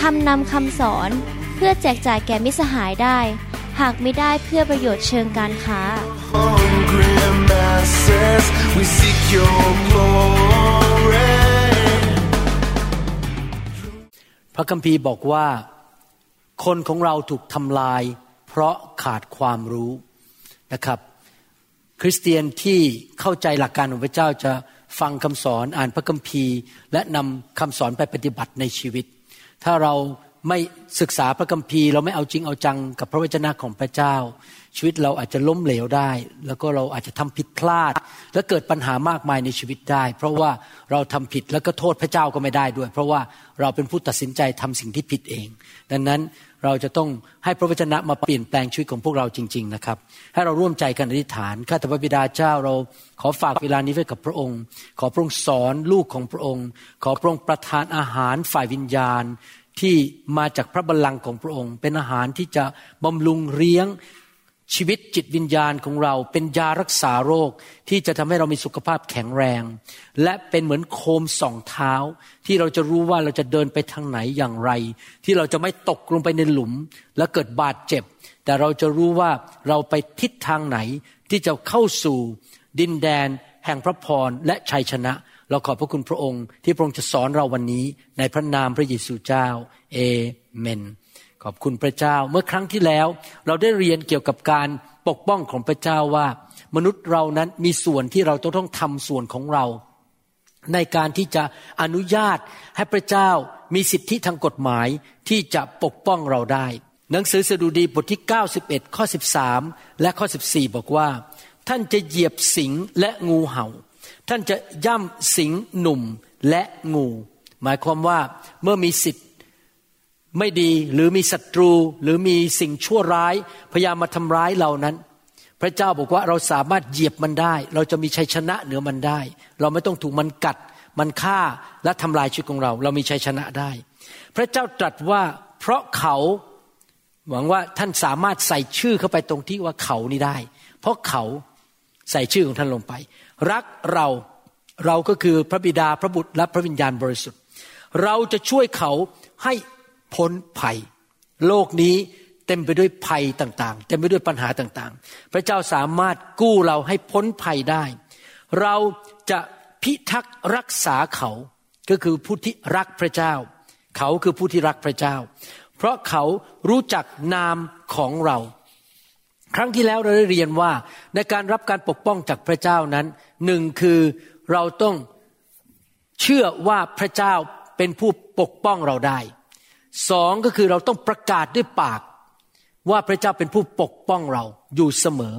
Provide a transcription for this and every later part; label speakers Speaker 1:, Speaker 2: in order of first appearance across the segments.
Speaker 1: ทำนำคำสอนเพื่อแจกจ่ายแก่มิสหายได้ หากไม่ได้เพื่อประโยชน์เชิงการค้า
Speaker 2: hungry masses, we seek your glory.
Speaker 3: พระคัมภีร์บอกว่า คนของเราถูกทำลาย เพราะขาดความรู้นะครับ คริสเตียนที่เข้าใจหลักการของพระเจ้าจะฟังคำสอนอ่านพระคัมภีร์ และนำคำสอนไปปฏิบัติในชีวิต ถ้าเราไม่ศึกษาพระคัมภีร์ เราไม่เอาจริงเอาจังกับพระวจนะของพระเจ้า ชีวิตเราอาจจะล้มเหลวได้ แล้วก็เราอาจจะทำผิดพลาด และเกิดปัญหามากมายในชีวิตได้ เพราะว่าเราทำผิดแล้วก็โทษพระเจ้าก็ไม่ได้ด้วย เพราะว่าเราเป็นผู้ตัดสินใจทำสิ่งที่ผิดเอง ดังนั้นเราจะต้องให้พระวจนะมาเปลี่ยนแปลงชีวิตของพวกเราจริง ๆ นะครับ ให้เราร่วมใจกันอธิษฐานข้าแต่พระบิดาเจ้าเราขอฝากเวลานี้ไว้กับพระองค์ ขอพระองค์สอนลูกของพระองค์ ขอพระองค์ประทานอาหารฝ่ายวิญญาณที่มาจากพระบัลลังก์ของพระองค์ เป็นอาหารที่จะบำรุงเลี้ยง ชีวิตจิตวิญญาณของเราเป็นยารักษาโรคที่จะทำให้เรามีสุขภาพแข็งแรง และเป็นเหมือนโคมส่องเท้า ที่เราจะรู้ว่าเราจะเดินไปทางไหนอย่างไร ที่เราจะไม่ตกลงไปในหลุม และเกิดบาดเจ็บ แต่เราจะรู้ว่าเราไปทิศทางไหนที่จะเข้าสู่ ดินแดน แห่งพระพรและชัยชนะ เราขอบพระคุณพระองค์ ที่พระองค์จะสอนเราวันนี้ในพระนามพระเยซูเจ้า เอเมน ขอบคุณพระเจ้าเมื่อครั้งที่แล้ว เราได้เรียนเกี่ยวกับการปกป้องของพระเจ้าว่า มนุษย์เรานั้นมีส่วนที่เราต้องต้องทำส่วนของเรา ในการที่จะอนุญาตให้พระเจ้ามีสิทธิทางกฎหมายที่จะปกป้องเราได้ หนังสือสดุดีบทที่ 91 ข้อ 13 และข้อ 14 บอกว่า ท่านจะเหยียบสิงและงูเห่า ท่านจะย่ำสิงหนุ่มและงู หมายความว่าเมื่อมีสิทธิ ไม่ดีหรือมีศัตรูหรือมีสิ่งชั่วร้าย พยายามมาทำร้ายเรานั้น พระเจ้าบอกว่าเราสามารถเหยียบมันได้ เราจะมีชัยชนะเหนือมันได้ เราไม่ต้องถูกมันกัด มันฆ่าและทำลายชีวิตของเรา เรามีชัยชนะได้ พระเจ้าตรัสว่าเพราะเขาหวังว่าท่านสามารถใส่ชื่อเข้าไปตรงที่ว่าเขานี่ได้ เพราะเขาใส่ชื่อของท่านลงไป รักเราเราก็คือพระบิดาพระบุตรและพระวิญญาณบริสุทธิ์ เราจะช่วยเขาให้ พ้นภัย โลกนี้เต็มไปด้วยภัยต่างๆ เต็มไปด้วยปัญหาต่างๆ พระเจ้าสามารถกู้เราให้พ้นภัยได้ เราจะพิทักษ์รักษาเขา ก็คือผู้ที่รักพระเจ้า เขาคือผู้ที่รักพระเจ้า เพราะเขารู้จักนามของเรา ครั้งที่แล้วเราได้เรียนว่าในการรับการปกป้องจากพระเจ้านั้นหนึ่งคือเราต้องเชื่อว่าพระเจ้าเป็นผู้ปกป้องเราได้ สองก็คือเราต้องประกาศด้วยปาก ว่าพระเจ้าเป็นผู้ปกป้องเราอยู่เสมอ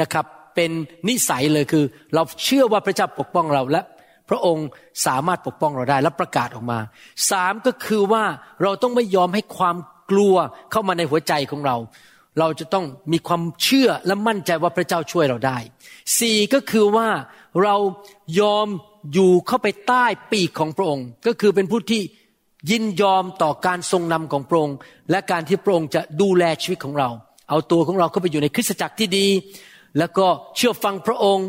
Speaker 3: นะครับ เป็นนิสัยเลยคือ เราเชื่อว่าพระเจ้าปกป้องเราและ พระองค์สามารถปกป้องเราได้และประกาศออกมาสามก็คือว่าเราต้องไม่ยอมให้ความกลัวเข้ามาในหัวใจของเรา เราจะต้องมีความเชื่อและมั่นใจว่าพระเจ้าช่วยเราได้สี่ก็คือว่าเรายอมอยู่เข้าไปใต้ปีกของพระองค์ ก็คือเป็นผู้ที่ ยินยอมต่อการทรงนำของพระองค์และการที่พระองค์จะดูแลชีวิตของเรา เอาตัวของเราเข้าไปอยู่ในคริสตจักรที่ดี แล้วก็เชื่อฟังพระองค์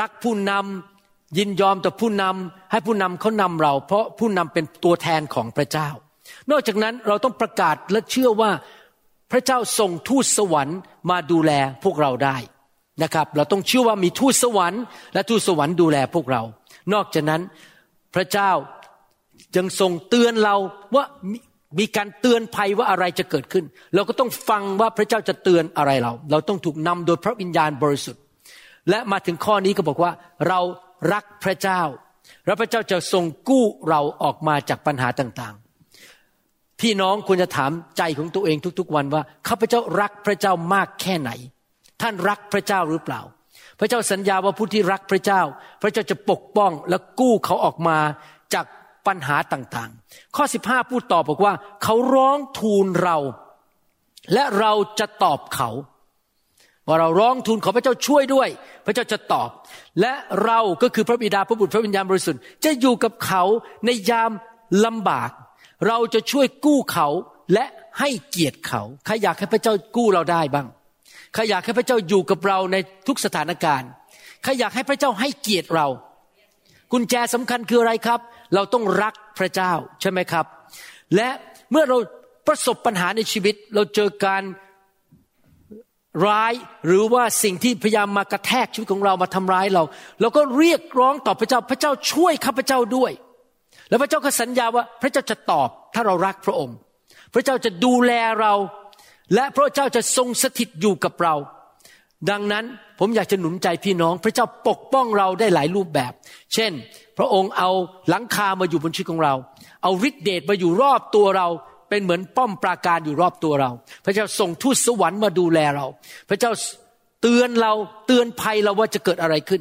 Speaker 3: รักผู้นำยินยอมต่อผู้นำให้ผู้นำเขานำเรา เพราะผู้นำเป็นตัวแทนของพระเจ้า นอกจากนั้นเราต้องประกาศและเชื่อว่าพระเจ้าส่งทูตสวรรค์มาดูแลพวกเราได้นะครับ เราต้องเชื่อว่ามีทูตสวรรค์ และทูตสวรรค์ดูแลพวกเรา นอกจากนั้นพระเจ้า ยังทรงเตือนเราว่ามีการเตือนภัยว่าอะไรจะเกิดขึ้น เราก็ต้องฟังว่าพระเจ้าจะเตือนอะไรเรา เราต้องถูกนำโดยพระวิญญาณบริสุทธิ์ และมาถึงข้อนี้ก็บอกว่า เรารักพระเจ้า และพระเจ้าจะทรงกู้เราออกมาจากปัญหาต่างๆ พี่น้องควรจะถามใจของตัวเองทุกๆ วันว่าข้าพเจ้ารักพระเจ้ามากแค่ไหน ท่านรักพระเจ้าหรือเปล่า พระเจ้าสัญญาว่าผู้ที่รักพระเจ้า พระเจ้าจะปกป้องและกู้เขาออกมาจาก ปัญหาต่างๆ ข้อ 15 พูดต่อบอกว่า เขาร้องทูลเรา และเราจะตอบเขาว่าเราร้องทูลขอพระเจ้าช่วยด้วย พระเจ้าจะตอบ และเราก็คือพระบิดาพระบุตรพระวิญญาณบริสุทธิ์จะอยู่กับเขาในยามลำบาก เราจะช่วยกู้เขาและให้เกียรติเขาใครอยากให้พระเจ้ากู้เราได้บ้างใครอยากให้พระเจ้าอยู่กับเราในทุกสถานการณ์ใครอยากให้พระเจ้าให้เกียรติเรา กุญแจสำคัญคืออะไรครับ เราต้องรักพระเจ้าใช่ไหมครับ และเมื่อเราประสบปัญหาในชีวิต เราเจอการร้ายหรือว่าสิ่งที่พยายามมากระแทกชีวิตของเรามาทำร้ายเราเราก็เรียกร้องต่อพระเจ้าพระเจ้าช่วยข้าพเจ้าด้วย แล้วพระเจ้าก็สัญญาว่าพระเจ้าจะตอบถ้าเรารักพระองค์ พระเจ้าจะดูแลเรา และพระเจ้าจะทรงสถิตอยู่กับเรา ดังนั้นผมอยากจะหนุนใจพี่น้อง พระเจ้าปกป้องเราได้หลายรูปแบบ เช่นพระองค์เอาหลังคามาอยู่บนชีวิตของเรา เอาฤทธิเดชมาอยู่รอบตัวเรา เป็นเหมือนป้อมปราการอยู่รอบตัวเรา พระเจ้าส่งทูตสวรรค์มาดูแลเรา พระเจ้าเตือนเราเตือนภัยเราว่าจะเกิดอะไรขึ้น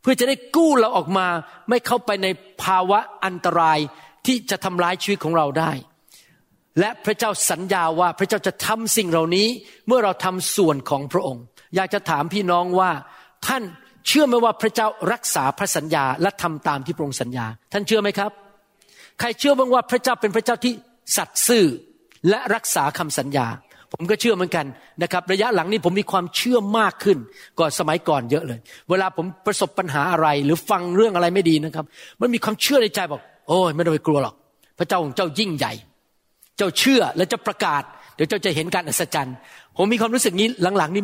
Speaker 3: เพื่อจะได้กู้เราออกมาไม่เข้าไปในภาวะอันตรายที่จะทำร้ายชีวิตของเราได้ และพระเจ้าสัญญาว่าพระเจ้าจะทำสิ่งเหล่านี้เมื่อเราทำส่วนของพระองค์ อยากจะถามพี่น้องว่าท่าน เชื่อไหมว่าพระเจ้ารักษาพระสัญญาและทำตามที่พระองค์สัญญา ท่านเชื่อไหมครับ ใครเชื่อบ้างว่าพระเจ้าเป็นพระเจ้าที่สัตย์ซื่อและรักษาคำสัญญา ผมก็เชื่อเหมือนกันนะครับ ระยะหลังนี้ผมมีความเชื่อมากขึ้นก่อนสมัยก่อนเยอะเลย เวลาผมประสบปัญหาอะไร หรือฟังเรื่องอะไรไม่ดีนะครับ มันมีความเชื่อในใจบอก โอ้ยไม่ต้องไปกลัวหรอก พระเจ้าของเจ้ายิ่งใหญ่ เจ้าเชื่อและจะประกาศเดี๋ยวเจ้าจะเห็นการอัศจรรย์ ผมมีความรู้สึกนี้หลังๆ นี้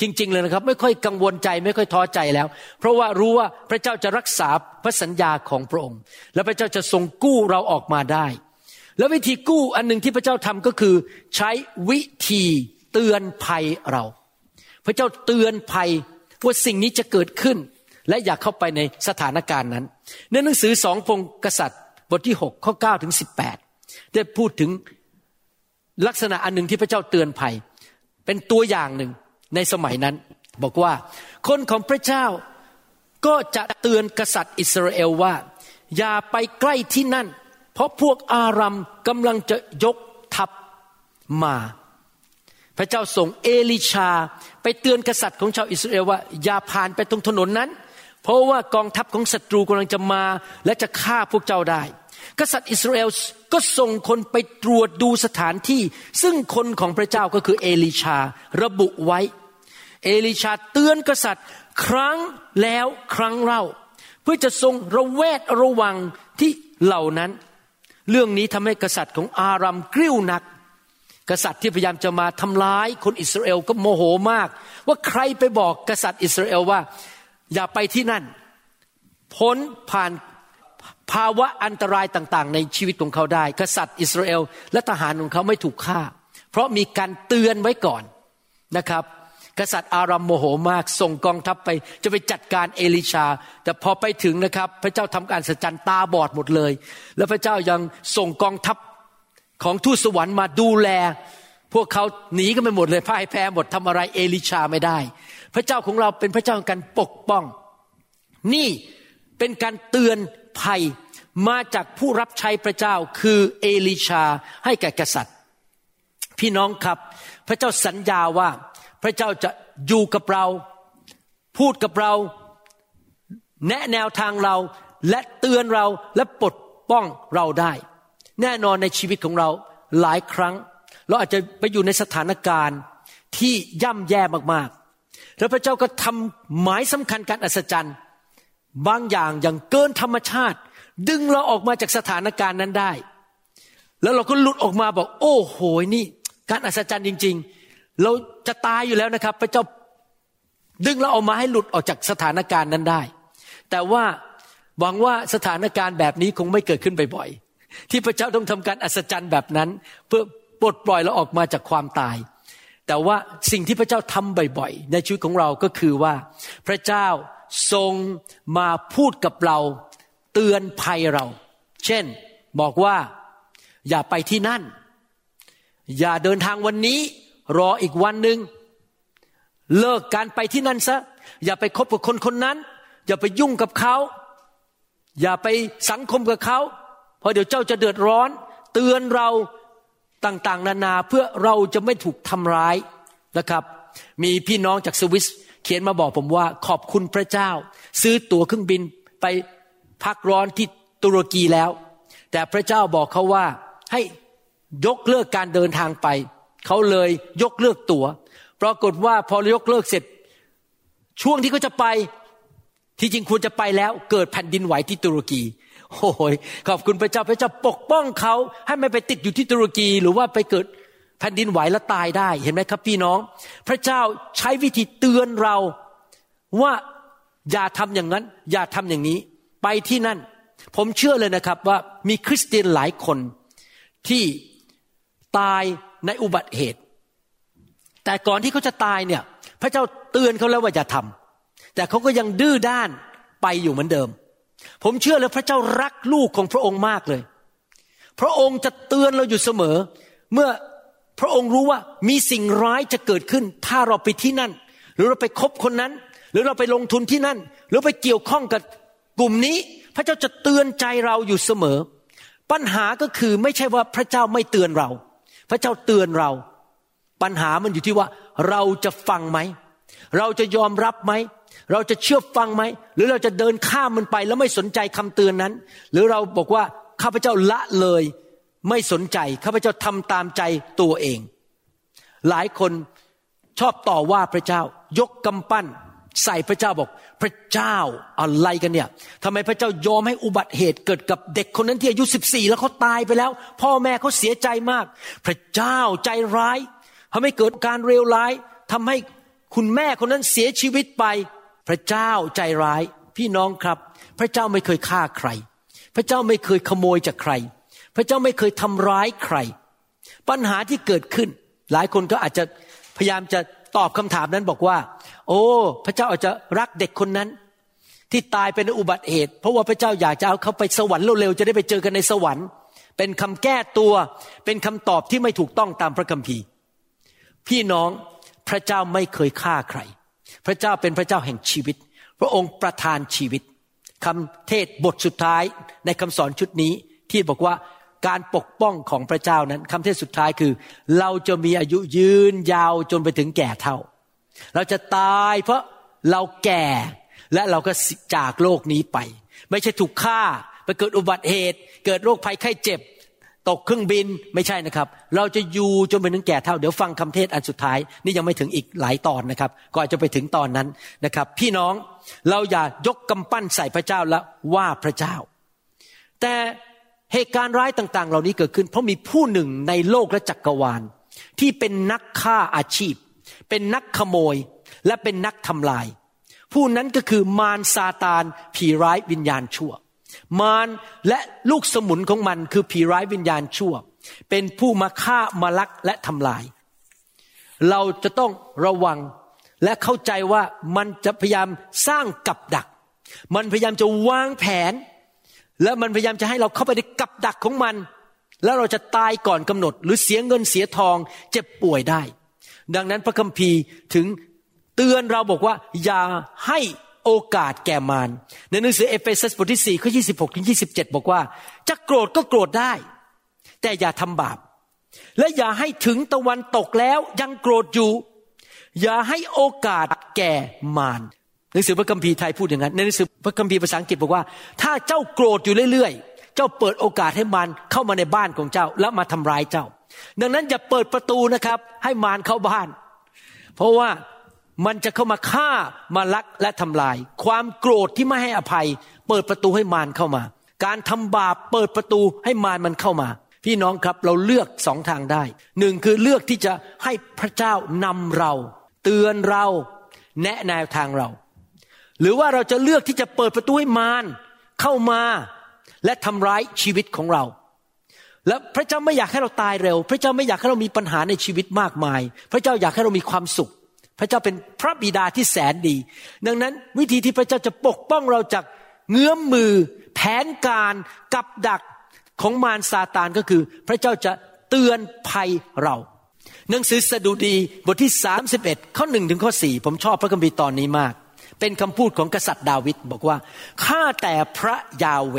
Speaker 3: จริง ๆ เลยนะครับ ไม่ค่อยกังวลใจไม่ค่อยท้อใจแล้ว เพราะว่ารู้ว่าพระเจ้าจะรักษาพระสัญญาของพระองค์ และพระเจ้าจะทรงกู้เราออกมาได้ แล้ววิธีกู้อันหนึ่งที่พระเจ้าทำก็คือ ใช้วิธีเตือนภัยเรา พระเจ้าเตือนภัยว่าสิ่งนี้จะเกิดขึ้น และอยากเข้าไปในสถานการณ์นั้น ในหนังสือสองพงกษัตริย์ บทที่6ข้อ9ถึง18 ได้พูดถึงลักษณะอันหนึ่งที่พระเจ้าเตือนภัย เป็นตัวอย่างหนึ่ง ในสมัยนั้น บอกว่า คนของพระเจ้าก็จะเตือนกษัตริย์อิสราเอลว่า อย่าไปใกล้ที่นั่น เพราะพวกอารัมกำลังจะยกทัพมา พระเจ้าส่งเอลิชา ไปเตือนกษัตริย์ของชาวอิสราเอลว่า อย่าผ่านไปตรงถนนนั้น เพราะว่ากองทัพของศัตรูกำลังจะมา และจะฆ่าพวกเจ้าได้ กษัตริย์อิสราเอลก็ส่งคนไปตรวจดูสถานที่ ซึ่งคนของพระเจ้าก็คือเอลิชาระบุไว้ เอลิชาเตือนกษัตริย์ครั้งแล้วครั้งเล่า เพื่อจะทรงระแวดระวังที่เหล่านั้น เรื่องนี้ทำให้กษัตริย์ของอารัมกริ้วหนัก กษัตริย์ที่พยายามจะมาทำร้ายคนอิสราเอลก็โมโหมาก ว่าใครไปบอกกษัตริย์อิสราเอลว่า อย่าไปที่นั่นพ้นผ่าน ภาวะอันตรายต่างๆ ในชีวิตของเขาได้ กษัตริย์อิสราเอลและทหารของเขาไม่ถูกฆ่า เพราะมีการเตือนไว้ก่อนนะครับ กษัตริย์อารัมโมโหมากส่งกองทัพไป จะไปจัดการเอลิชา แต่พอไปถึงนะครับ พระเจ้าทำการสัจจันตาบอดหมดเลย แล้วพระเจ้ายังส่งกองทัพของทูตสวรรค์มาดูแล พวกเขาหนีกันไปหมดเลยพ่ายแพ้หมดทำอะไรเอลิชาไม่ได้ พระเจ้าของเราเป็นพระเจ้าของการปกป้อง นี่เป็นการเตือน ภัยมาจากผู้รับใช้พระเจ้าคือเอลิชาให้แก่กษัตริย์ พี่น้องครับพระเจ้าสัญญาว่าพระเจ้าจะอยู่กับเรา พูดกับเรา แนะแนวทางเราและเตือนเราและปลดป้องเราได้ แน่นอนในชีวิตของเราหลายครั้ง เราอาจจะไปอยู่ในสถานการณ์ที่ย่ำแย่มากๆ แล้วพระเจ้าก็ทำหมายสำคัญการอัศจรรย์ บางอย่างอย่างเกินธรรมชาติ ดึงเราออกมาจากสถานการณ์นั้นได้ แล้วเราก็หลุดออกมาบอก โอ้โหนี่ การอัศจรรย์จริง ๆ เราจะตายอยู่แล้วนะครับ พระเจ้าดึงเราออกมาให้หลุดออกจากสถานการณ์นั้นได้ แต่ว่าหวังว่าสถานการณ์แบบนี้คงไม่เกิดขึ้นบ่อยๆที่พระเจ้าต้องทำการอัศจรรย์แบบนั้น เพื่อปลดปล่อยเราออกมาจากความตาย แต่ว่าสิ่งที่พระเจ้าทำบ่อยๆ ในชีวิตของเราก็คือว่าพระเจ้า ทรงมาพูดกับเรา เตือนภัยเรา เช่นบอกว่า อย่าไปที่นั่น อย่าเดินทางวันนี้ รออีกวันหนึ่งเลิกการไปที่นั่นซะ อย่าไปคบกับคนคนนั้น อย่าไปยุ่งกับเขา อย่าไปสังคมกับเขา เพราะเดี๋ยวเจ้าจะเดือดร้อน เตือนเราต่างๆ นานาเพื่อเราจะไม่ถูกทำร้ายนะครับ มีพี่น้องจากสวิส เขียนมาบอกผมว่าขอบคุณพระเจ้า ซื้อตั๋วเครื่องบินไปพักร้อนที่ตุรกีแล้ว แต่พระเจ้าบอกเขาว่าให้ยกเลิกการเดินทางไป เขาเลยยกเลิกตัว๋ว ปรากฏว่าพอยกเลิกเสร็จ ช่วงที่เขาจะไปที่จริงควรจะไปแล้วเกิดแผ่นดินไหวที่ตุรกีโอ้ยขอบคุณพระเจ้าพระเจ้าปกป้องเขาให้ไม่ไปติดอยู่ที่ตุรกีหรือว่าไปเกิด แผ่นดินไหวแล้วตายได้เห็นไหมครับพี่น้อง พระเจ้าใช้วิธีเตือนเราว่าอย่าทำอย่างนั้น อย่าทำอย่างนี้ ไปที่นั่น ผมเชื่อเลยนะครับว่ามีคริสเตียนหลายคนที่ตายในอุบัติเหตุ แต่ก่อนที่เขาจะตายเนี่ย พระเจ้าเตือนเขาแล้วว่าอย่าทำแต่เขาก็ยังดื้อด้านไปอยู่เหมือนเดิม ผมเชื่อเลยพระเจ้ารักลูกของพระองค์มากเลย พระองค์จะเตือนเราอยู่เสมอ เมื่อ พระองค์รู้ว่ามีสิ่งร้ายจะเกิดขึ้น ถ้าเราไปที่นั่น หรือเราไปคบคนนั้น หรือเราไปลงทุนที่นั่น หรือไปเกี่ยวข้องกับกลุ่มนี้ พระเจ้าจะเตือนใจเราอยู่เสมอ ปัญหาก็คือไม่ใช่ว่าพระเจ้าไม่เตือนเรา พระเจ้าเตือนเรา ปัญหามันอยู่ที่ว่า เราจะฟังไหม เราจะยอมรับไหม เราจะเชื่อฟังไหม หรือเราจะเดินข้ามมันไปแล้วไม่สนใจคำเตือนนั้น หรือเราบอกว่าข้าพเจ้าละเลย ไม่สนใจข้าพเจ้าทำตามใจตัวเอง หลายคนชอบต่อว่าพระเจ้า ยกกำปั้น ใส่พระเจ้าบอก พระเจ้าอะไรกันเนี่ยทำไมพระเจ้ายอมให้อุบัติเหตุเกิดกับเด็กคนนั้นที่อายุสิบสี่แล้วเขาตายไปแล้ว พ่อแม่เขาเสียใจมาก พระเจ้าใจร้ายทำให้เกิดการเลวร้ายทำให้คุณแม่คนนั้นเสียชีวิตไป พระเจ้าใจร้าย พี่น้องครับ พระเจ้าไม่เคยฆ่าใคร พระเจ้าไม่เคยขโมยจากใคร พระเจ้าไม่เคยทำร้ายใคร ปัญหาที่เกิดขึ้น หลายคนก็อาจจะพยายามจะตอบคำถามนั้นบอกว่า โอ้ พระเจ้าอาจจะรักเด็กคนนั้น ที่ตายเป็นอุบัติเหตุ เพราะว่าพระเจ้าอยากจะเอาเขาไปสวรรค์เร็วๆจะได้ไปเจอกันในสวรรค์ เป็นคำแก้ตัว เป็นคำตอบที่ไม่ถูกต้องตามพระคัมภีร์ พี่น้องพระเจ้าไม่เคยฆ่าใคร พระเจ้าเป็นพระเจ้าแห่งชีวิต พระองค์ประทานชีวิตคำเทศบทสุดท้ายในคำสอนชุดนี้ที่บอกว่า การปกป้องของพระเจ้านั้นคำเทศสุดท้ายคือ เราจะมีอายุยืนยาวจนไปถึงแก่เท่า เราจะตายเพราะเราแก่และเราก็จากโลกนี้ไป ไม่ใช่ถูกฆ่าไปเกิดอุบัติเหตุ เกิดโรคภัยไข้เจ็บ ตกเครื่องบินไม่ใช่นะครับ เราจะอยู่จนไปถึงแก่เท่า เดี๋ยวฟังคำเทศอันสุดท้าย นี่ยังไม่ถึงอีกหลายตอนนะครับก่อนจะไปถึงตอนนั้นนะครับ พี่น้องเราอย่ายกกำปั้นใส่พระเจ้าแล้วว่าพระเจ้า แต่ เหตุการณ์ร้ายต่างๆ เหล่านี้เกิดขึ้น เพราะมีผู้หนึ่งในโลกและจักกรวาล ที่เป็นนักฆ่าอาชีพ เป็นนักขโมยและเป็นนักทำลาย ผู้นั้นก็คือมารซาตาน ผีร้ายวิญญาณชั่ว มารและลูกสมุนของมันคือผีร้ายวิญญาณชั่ว เป็นผู้มาฆ่ามาลักและทำลาย เราจะต้องระวังและเข้าใจว่ามันจะพยายามสร้างกับดัก มันพยายามจะวางแผน แล้วมันพยายามจะให้เราเข้าไปในกับดักของมัน แล้วเราจะตายก่อนกำหนด หรือเสียเงินเสียทองเจ็บป่วยได้ ดังนั้นพระคัมภีร์ถึงเตือนเราบอกว่า อย่าให้โอกาสแก่มารในหนังสือเอเฟซัสบทที่สี่ข้อยี่สิบหกถึงยี่สิบเจ็ดบอกว่า จะโกรธก็โกรธได้ แต่อย่าทำบาป และอย่าให้ถึงตะวันตกแล้วยังโกรธอยู่ อย่าให้โอกาสแก่มาร นังสือพระคัมภีร์ไทยพูดอย่างนั้นในหนังสือพระคัมภีร์ภาษาอังกฤษบอกว่า ถ้าเจ้าโกรธอยู่เรื่อยๆ เจ้าเปิดโอกาสให้มารเข้ามาในบ้านของเจ้าแล้วมาทำร้ายเจ้า ดังนั้นอย่าเปิดประตูนะครับ ให้มารเข้าบ้าน เพราะว่ามันจะเข้ามาฆ่ามาลักและทำลาย ความโกรธที่ไม่ให้อภัย เปิดประตูให้มารเข้ามา การทำบาปเปิดประตูให้มารมันเข้ามา พี่น้องครับเราเลือกสองทางได้หนึ่งคือเลือกที่จะให้พระเจ้านำเรา เตือนเราแนะแนวทางเรา หรือว่าเราจะเลือกที่จะเปิดประตูให้มารเข้ามาและทำร้ายชีวิตของเรา และพระเจ้าไม่อยากให้เราตายเร็ว พระเจ้าไม่อยากให้เรามีปัญหาในชีวิตมากมาย พระเจ้าอยากให้เรามีความสุข พระเจ้าเป็นพระบิดาที่แสนดี ดังนั้นวิธีที่พระเจ้าจะปกป้องเราจากเงื้อมมือ แผนการกับดักของมารซาตานก็คือ พระเจ้าจะเตือนภัยเรา หนังสือสดุดีบทที่ 31 ข้อหนึ่งถึงข้อสี่ผมชอบพระคัมภีร์ตอนนี้มาก เป็นคำพูดของกษัตริย์ดาวิดบอกว่าข้าแต่พระยาเว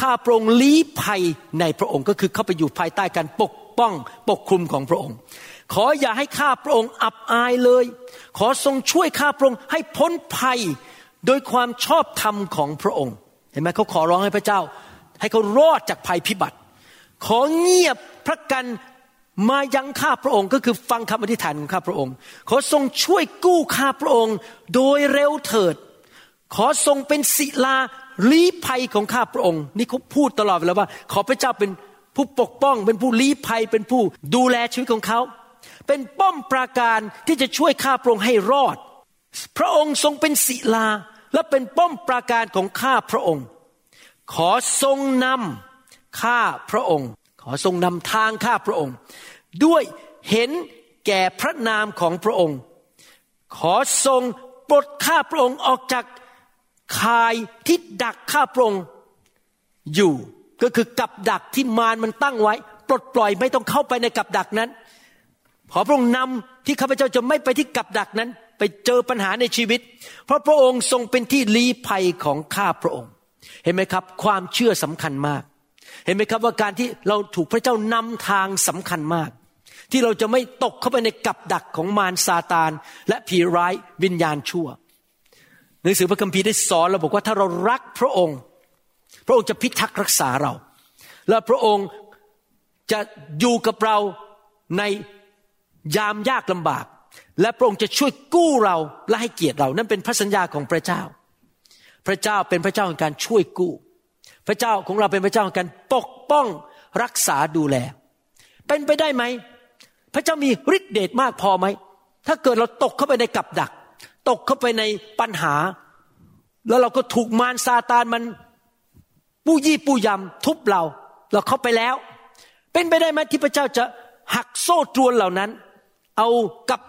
Speaker 3: ข้าพระองค์ลี้ภัยในพระองค์ก็คือเข้าไปอยู่ภายใต้การปกป้องปกคลุมของพระองค์ ขออย่าให้ข้าพระองค์อับอายเลย ขอทรงช่วยข้าพระองค์ให้พ้นภัยโดยความชอบธรรมของพระองค์ เห็นไหมเขาขอร้องให้พระเจ้า ให้เขารอดจากภัยพิบัติ ขอเงียบพระกัน มายังข้าพระองค์ก็คือฟังคำอธิษฐานของข้าพระองค์ ขอทรงช่วยกู้ข้าพระองค์โดยเร็วเถิด ขอทรงเป็นศิลาลี้ภัยของข้าพระองค์ นี่เขาพูดตลอดเวลาว่า ขอพระเจ้าเป็นผู้ปกป้อง เป็นผู้ลี้ภัย เป็นผู้ดูแลชีวิตของเขา เป็นป้อมปราการที่จะช่วยข้าพระองค์ให้รอด พระองค์ทรงเป็นศิลาและเป็นป้อมปราการของข้าพระองค์ ขอทรงนำข้าพระองค์ ขอทรงนำทางข้าพระองค์ ด้วยเห็นแก่พระนามของพระองค์ ขอทรงปลดข้าพระองค์ออกจากคายที่ดักข้าพระองค์อยู่ก็คือกับดักที่มารมันตั้งไว้ ปลดปล่อยไม่ต้องเข้าไปในกับดักนั้น ขอพระองค์นำที่ข้าพเจ้าจะไม่ไปที่กับดักนั้น ไปเจอปัญหาในชีวิต เพราะพระองค์ทรงเป็นที่ลี้ภัยของข้าพระองค์ เห็นไหมครับ ความเชื่อสำคัญมาก เห็นไหมครับว่าการที่เราถูกพระเจ้านำทางสำคัญมาก ที่เราจะไม่ตกเข้าไปในกับดักของมารซาตาน และผีร้ายวิญญาณชั่วหนังสือพระคัมภีร์ได้สอนเราบอกว่าถ้าเรารักพระองค์ พระองค์จะพิทักษ์รักษาเรา และพระองค์จะอยู่กับเราในยามยากลำบาก และพระองค์จะช่วยกู้เราและให้เกียรติเรา นั่นเป็นพระสัญญาของพระเจ้า พระเจ้าเป็นพระเจ้าของการช่วยกู้ พระเจ้าของเราเป็นพระเจ้าของการปกป้องรักษาดูแล เป็นไปได้ไหม พระเจ้ามีฤทธิเดชมากพอไหม ถ้าเกิดเราตกเข้าไปในกับดัก ตกเข้าไปในปัญหา แล้วเราก็ถูกมารซาตานมันปู้ยี่ปู้ยำทุบเรา เราเข้าไปแล้ว เป็นไปได้ไหมที่พระเจ้าจะหักโซ่ตรวนเหล่านั้น เอากับ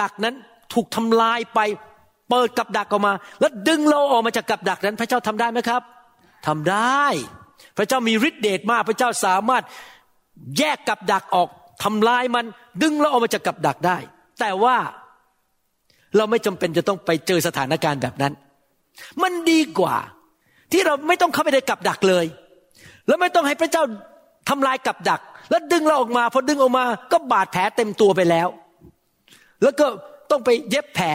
Speaker 3: ดักนั้นถูกทำลายไป เปิดกับดักออกมา แล้วดึงเราออกมาจากกับดักนั้น พระเจ้าทำได้ไหมครับทำได้ พระเจ้ามีฤทธิเดชมาก พระเจ้าสามารถแยกกับดักออก ทำลายมันดึงเราออกมาจากกับดักได้ แต่ว่าเราไม่จำเป็นจะต้องไปเจอสถานการณ์แบบนั้น มันดีกว่า ที่เราไม่ต้องเข้าไปในกับดักเลย แล้วไม่ต้องให้พระเจ้าทำลายกับดัก แล้วดึงเราออกมาพอดึงออกมา ก็บาดแผลเต็มตัวไปแล้ว แล้วก็ต้องไปเย็บแผล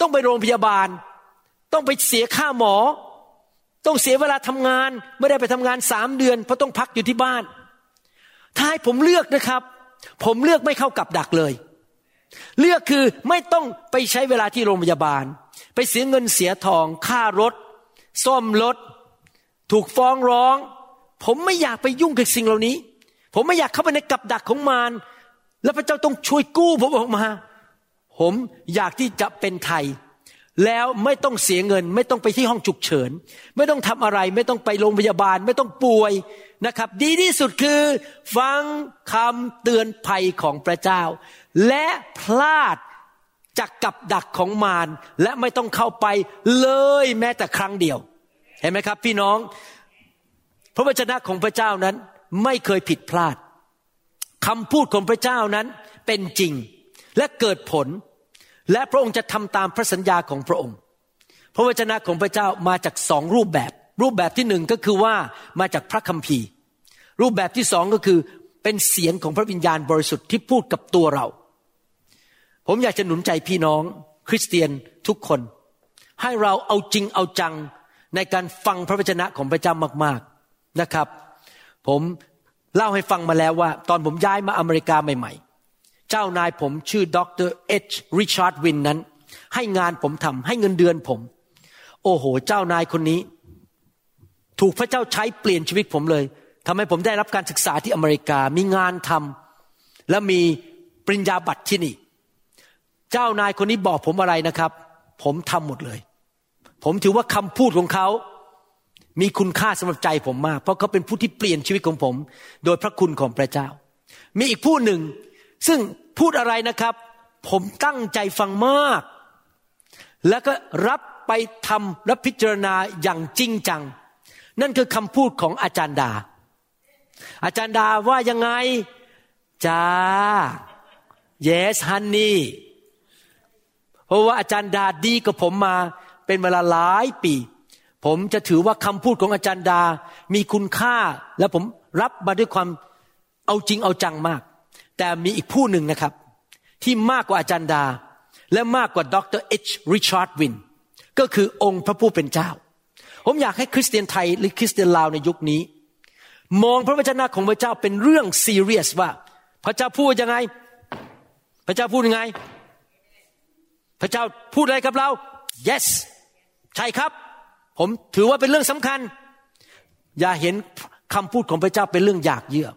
Speaker 3: ต้องไปโรงพยาบาล ต้องไปเสียค่าหมอ ต้องเสียเวลาทำงาน ไม่ได้ไปทำงานสามเดือนเพราะต้องพักอยู่ที่บ้าน ถ้าให้ผมเลือกนะครับ ผมเลือกไม่เข้ากับดักเลย เลือกคือไม่ต้องไปใช้เวลาที่โรงพยาบาล ไปเสียเงินเสียทองค่ารถซ่อมรถ ถูกฟ้องร้อง ผมไม่อยากไปยุ่งกับสิ่งเหล่านี้ ผมไม่อยากเข้าไปในกับดักของมารแล้วพระเจ้าต้องช่วยกู้ผมออกมา ผมอยากที่จะเป็นไทย แล้วไม่ต้องเสียเงิน ไม่ต้องไปที่ห้องฉุกเฉิน ไม่ต้องทำอะไร ไม่ต้องไปโรงพยาบาล ไม่ต้องป่วย นะครับ ดีที่สุดคือฟังคำเตือนภัยของพระเจ้า และพลาดจากกับดักของมารและไม่ต้องเข้าไปเลยแม้แต่ครั้งเดียว เห็นไหมครับ พี่น้อง พระวจนะของพระเจ้านั้นไม่เคยผิดพลาดคำพูดของพระเจ้านั้นเป็นจริงและเกิดผล และพระองค์จะทำตามพระสัญญาของพระองค์ พระวจนะของพระเจ้ามาจากสองรูปแบบ รูปแบบที่หนึ่งก็คือว่ามาจากพระคัมภีร์ รูปแบบที่สองก็คือเป็นเสียงของพระวิญญาณบริสุทธิ์ที่พูดกับตัวเรา ผมอยากจะหนุนใจพี่น้อง คริสเตียนทุกคน ให้เราเอาจริงเอาจังในการฟังพระวจนะของพระเจ้ามากๆนะครับ ผมเล่าให้ฟังมาแล้วว่า ตอนผมย้ายมาอเมริกาใหม่ ๆ เจ้านายผมชื่อดรเอชริชาร์ดวินนั้น ให้งานผมทำให้เงินเดือนผม โอ้โห เจ้านายคนนี้ ถูกพระเจ้าใช้เปลี่ยนชีวิตผมเลยทำให้ผมได้รับการศึกษาที่อเมริกา มีงานทำและมีปริญญาบัตรที่นี่ เจ้านายคนนี้บอกผมอะไรนะครับ ผมทำหมดเลย ผมถือว่าคำพูดของเขา มีคุณค่าสำหรับใจผมมาก เพราะเขาเป็นผู้ที่เปลี่ยนชีวิตของผม โดยพระคุณของพระเจ้า มีอีกผู้หนึ่ง ซึ่งพูดอะไรนะครับ ผมตั้งใจฟังมาก แล้วก็รับไปทำและพิจารณาอย่างจริงจัง นั่นคือคำพูดของอาจารย์ดา อาจารย์ดาว่ายังไงจ้า yes honey เพราะว่าอาจารย์ดาดีกับผมมาเป็นเวลาหลายปี ผมจะถือว่าคำพูดของอาจารย์ดา มีคุณค่า และผมรับมาด้วยความเอาจริงเอาจังมาก แต่มีอีกผู้หนึ่งนะครับ ที่มากกว่าอาจารย์ดา และมากกว่าดรเอชริชาร์ดวินก็คือองค์พระผู้เป็นเจ้า ผมอยากให้คริสเตียนไทยหรือคริสเตียนลาวในยุคนี้ มองพระวจนะของพระเจ้าเป็นเรื่องซีเรียสว่า พระเจ้าพูดยังไง พระเจ้าพูดยังไง พระเจ้าพูดอะไรกับเรา yes ใช่ครับ ผมถือว่าเป็นเรื่องสำคัญ อย่าเห็นคำพูดของพระเจ้าเป็นเรื่องอยากเยื่อ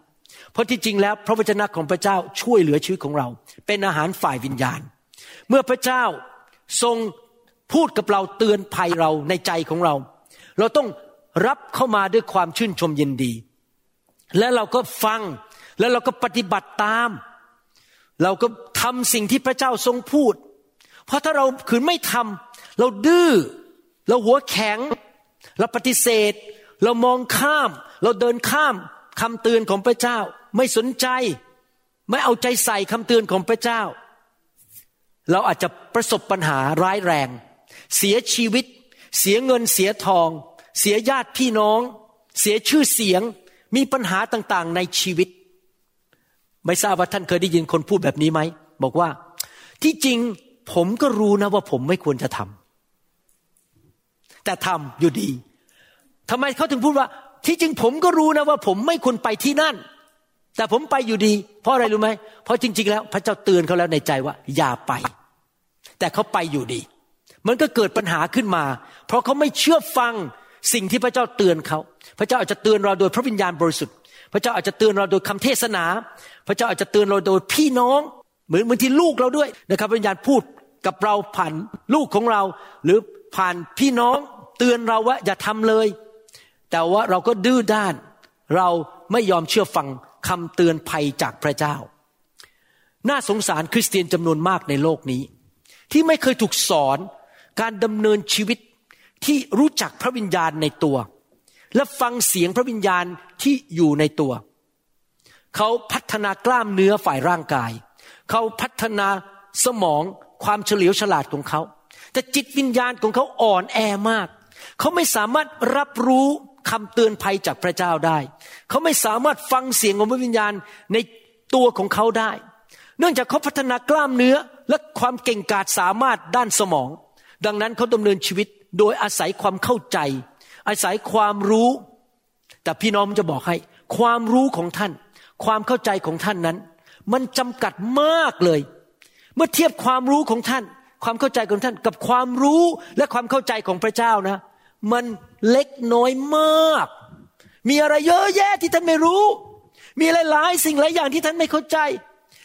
Speaker 3: เพราะที่จริงแล้วพระวจนะของพระเจ้าช่วยเหลือชีวิตของเรา เป็นอาหารฝ่ายวิญญาณ เมื่อพระเจ้าทรงพูดกับเราเตือนภัยเราในใจของเรา เราต้องรับเข้ามาด้วยความชื่นชมยินดี และเราก็ฟังแล้วเราก็ปฏิบัติตาม เราก็ทำสิ่งที่พระเจ้าทรงพูด เพราะถ้าเราขืนไม่ทำเราดื้อเราหัวแข็ง เราปฏิเสธ เรามองข้าม เราเดินข้ามคำเตือนของพระเจ้า ไม่สนใจ ไม่เอาใจใส่คำเตือนของพระเจ้า เราอาจจะประสบปัญหาร้ายแรง เสียชีวิต เสียเงินเสียทอง เสียญาติพี่น้อง เสียชื่อเสียง มีปัญหาต่างๆ ในชีวิต ไม่ทราบว่าท่านเคยได้ยินคนพูดแบบนี้ไหม บอกว่า ที่จริงผมก็รู้นะว่าผมไม่ควรจะทำแต่ทำอยู่ดีทำไมเขาถึงพูดว่า ที่จริงผมก็รู้นะว่า ผมไม่ควรไปที่นั่น แต่ผมไปอยู่ดี เพราะอะไรรู้ไหมเพราะจริง ๆ แล้ว พระเจ้าเตือนเขาแล้วในใจว่า อย่าไป แต่เขาไปอยู่ดี มันก็เกิดปัญหาขึ้นมา เพราะเขาไม่เชื่อฟัง สิ่งที่พระเจ้าเตือนเขา พระเจ้าอาจจะเตือนเราโดยพระวิญญาณบริสุทธิ์ พระเจ้าอาจจะเตือนเราโดยคำเทศนา พระเจ้าอาจจะเตือนเราโดยพี่น้อง เหมือนเหมือนที่ลูกเราด้วยนะครับวิญญาณพูดกับเราผ่านลูกของเรา หรือผ่านพี่น้อง เตือนเราว่าอย่าทำเลย แต่ว่าเราก็ดื้อด้าน เราไม่ยอมเชื่อฟังคำเตือนภัยจากพระเจ้า น่าสงสารคริสเตียนจำนวนมากในโลกนี้ ที่ไม่เคยถูกสอนการดำเนินชีวิต ที่รู้จักพระวิญญาณในตัว และฟังเสียงพระวิญญาณที่อยู่ในตัว เขาพัฒนากล้ามเนื้อฝ่ายร่างกาย เขาพัฒนาสมองความเฉลียวฉลาดของเขา แต่จิตวิญญาณของเขาอ่อนแอมาก เขาไม่สามารถรับรู้คำเตือนภัยจากพระเจ้าได้ เขาไม่สามารถฟังเสียงของพระวิญญาณในตัวของเขาได้ เนื่องจากเขาพัฒนากล้ามเนื้อและความเก่งกาจสามารถด้านสมอง ดังนั้นเขาดำเนินชีวิต โดยอาศัยความเข้าใจ อาศัยความรู้ แต่พี่น้องจะบอกให้ ความรู้ของท่าน ความเข้าใจของท่านนั้น มันจำกัดมากเลย เมื่อเทียบความรู้ของท่าน ความเข้าใจของท่าน กับความรู้และความเข้าใจของพระเจ้านะ มันเล็กน้อยมาก มีอะไรเยอะแยะที่ท่านไม่รู้ มีหลายๆสิ่งหลายอย่างที่ท่านไม่เข้าใจ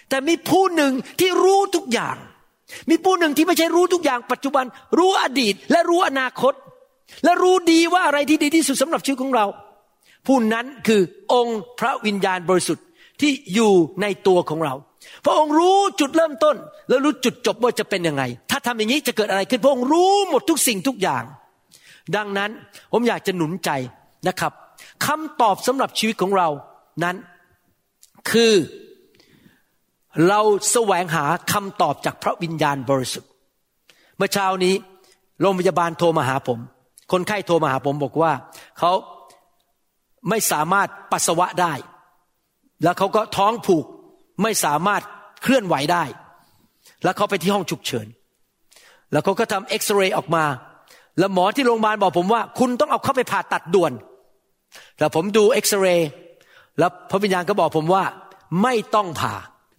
Speaker 3: แต่มีผู้หนึ่งที่รู้ทุกอย่าง มีผู้หนึ่งที่ไม่ใช่รู้ทุกอย่างปัจจุบัน รู้อดีตและรู้อนาคต และรู้ดีว่าอะไรที่ดีที่สุดสำหรับชีวิตของเรา ผู้นั้นคือองค์พระวิญญาณบริสุทธิ์ที่อยู่ในตัวของเรา พระองค์รู้จุดเริ่มต้น แล้วรู้จุดจบว่าจะเป็นยังไง ถ้าทำอย่างนี้จะเกิดอะไรขึ้นพระองค์รู้หมดทุกสิ่งทุกอย่าง ดังนั้นผมอยากจะหนุนใจนะครับคำตอบสำหรับชีวิตของเรานั้นคือ เราแสวงหาคำตอบจากพระวิญญาณบริสุทธิ์ เมื่อเช้านี้โรงพยาบาลโทรมาหาผม คนไข้โทรมาหาผมบอกว่าเขาไม่สามารถปัสสาวะได้ แล้วเขาก็ท้องผูกไม่สามารถเคลื่อนไหวได้ แล้วเขาไปที่ห้องฉุกเฉิน แล้วเขาก็ทำเอ็กซเรย์ออกมา แล้วหมอที่โรงพยาบาลบอกผมว่า คุณต้องเอาเข้าไปผ่าตัดด่วนแต่ผมดูเอ็กซเรย์แล้วพระวิญญาณก็บอกผมว่า ไม่ต้องผ่า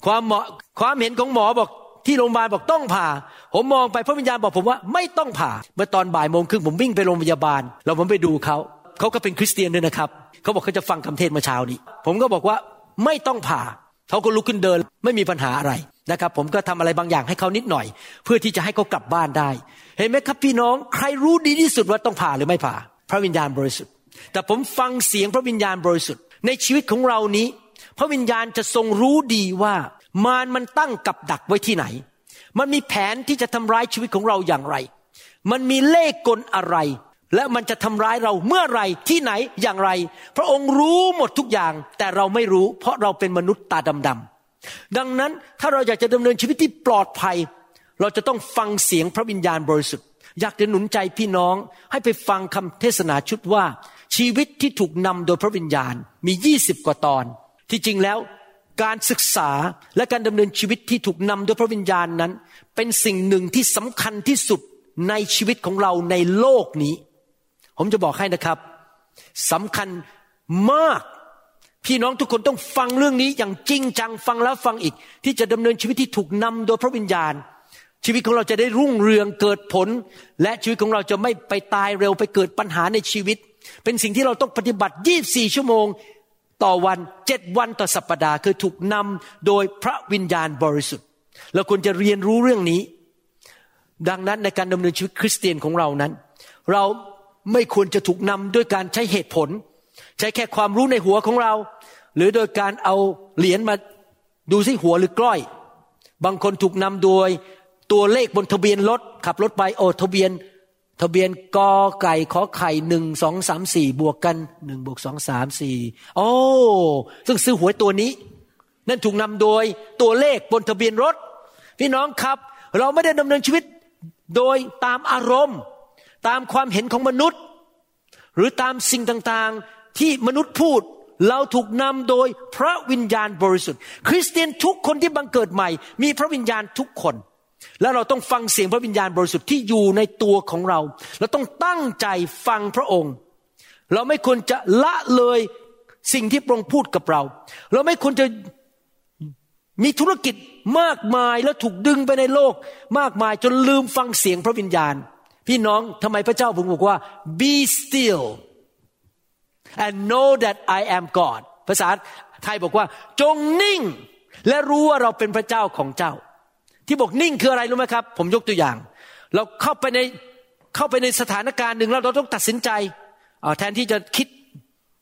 Speaker 3: ความเหมาะความเห็นของหมอบอกที่โรงพยาบาลบอกต้องผ่า ผมมองไปพระวิญญาณบอกผมว่าไม่ต้องผ่า เมื่อตอนบ่ายโมงครึ่งผมวิ่งไปโรงพยาบาลแล้วผมไปดูเขาเขาก็เป็นคริสเตียนด้วยนะครับเขาบอกเขาจะฟังคำเทศมื่อเช้านี้ ผมก็บอกว่าไม่ต้องผ่าเขาก็ลุกขึ้นเดินไม่มีปัญหาอะไรนะครับ ผมก็ทำอะไรบางอย่างให้เขานิดหน่อย เพื่อที่จะให้เขากลับบ้านได้ เห็นไหมครับพี่น้องใครรู้ดีที่สุดว่าต้องผ่าหรือไม่ผ่า พระวิญญาณบริสุทธิ์ แต่ผมฟังเสียงพระวิญญาณบริสุทธิ์ ในชีวิตของเรานี้ พระวิญญาณจะทรงรู้ดีว่า มารมันตั้งกับดักไว้ที่ไหน มันมีแผนที่จะทำร้ายชีวิตของเราอย่างไร มันมีเล่กลอะไร และมันจะทำร้ายเราเมื่อไรที่ไหนอย่างไร พระองค์รู้หมดทุกอย่าง แต่เราไม่รู้ เพราะเราเป็นมนุษย์ตาดำๆดังนั้นถ้าเราอยากจะดำเนินชีวิตที่ปลอดภัย เราจะต้องฟังเสียงพระวิญญาณบริสุทธิ์อยากจะหนุนใจพี่น้องให้ไปฟังคำเทศนาชุดว่าชีวิตที่ถูกนำโดยพระวิญญาณมี20กว่าตอน ที่จริงแล้ว การศึกษาและการดำเนินชีวิตที่ถูกนำโดยพระวิญญาณนั้น เป็นสิ่งหนึ่งที่สำคัญที่สุดในชีวิตของเราในโลกนี้ ผมจะบอกให้นะครับสำคัญมาก พี่น้องทุกคนต้องฟังเรื่องนี้อย่างจริงจังฟังแล้วฟังอีก ที่จะดำเนินชีวิตที่ถูกนำโดยพระวิญญาณ ชีวิตของเราจะได้รุ่งเรืองเกิดผล และชีวิตของเราจะไม่ไปตายเร็วไปเกิดปัญหาในชีวิต เป็นสิ่งที่เราต้องปฏิบัติ 24 ชั่วโมง ต่อวันเจ็ดวันต่อสัปปดาห์คือถูกนำโดยพระวิญญาณบริสุทธิ์เราควรจะเรียนรู้เรื่องนี้ ดังนั้นในการดำเนินชีวิตคริสเตียนของเรานั้น เราไม่ควรจะถูกนำด้วยการใช้เหตุผล ใช้แค่ความรู้ในหัวของเรา หรือโดยการเอาเหรียญมาดูสิหัวหรือกล้อย บางคนถูกนำโดยตัวเลขบนทะเบียนรถขับรถไปโอ้ทะเบียน ทะเบียนกอไก่ขอไข่หนึ่งสองสามสี่บวกกันหนึ่งบวกสองสามสี่โอ้ซึ่งซื้อหวยตัวนี้ นั่นถูกนำโดยตัวเลขบนทะเบียนรถ พี่น้องครับ เราไม่ได้ดำเนินชีวิตโดยตามอารมณ์ ตามความเห็นของมนุษย์ หรือตามสิ่งต่างๆที่มนุษย์พูดเราถูกนำโดยพระวิญญาณบริสุทธิ์ คริสเตียนทุกคนที่บังเกิดใหม่ มีพระวิญญาณทุกคน แล้วเราต้องฟังเสียงพระวิญญาณบริสุทธิ์ที่อยู่ในตัวของเรา เราต้องตั้งใจฟังพระองค์ เราไม่ควรจะละเลยสิ่งที่พระองค์พูดกับเรา เราไม่ควรจะมีธุรกิจมากมายแล้วถูกดึงไปในโลกมากมายจนลืมฟังเสียงพระวิญญาณ พี่น้องทำไมพระเจ้าผมบอกว่า be still and know that I am God ภาษาไทยบอกว่า จงนิ่ง และรู้ว่าเราเป็นพระเจ้าของเจ้า ที่บอกนิ่งคืออะไรรู้ไหมครับ ผมยกตัวอย่าง เราเข้าไปในเข้าไปในสถานการณ์หนึ่งแล้วเราต้องตัดสินใจแทนที่จะคิด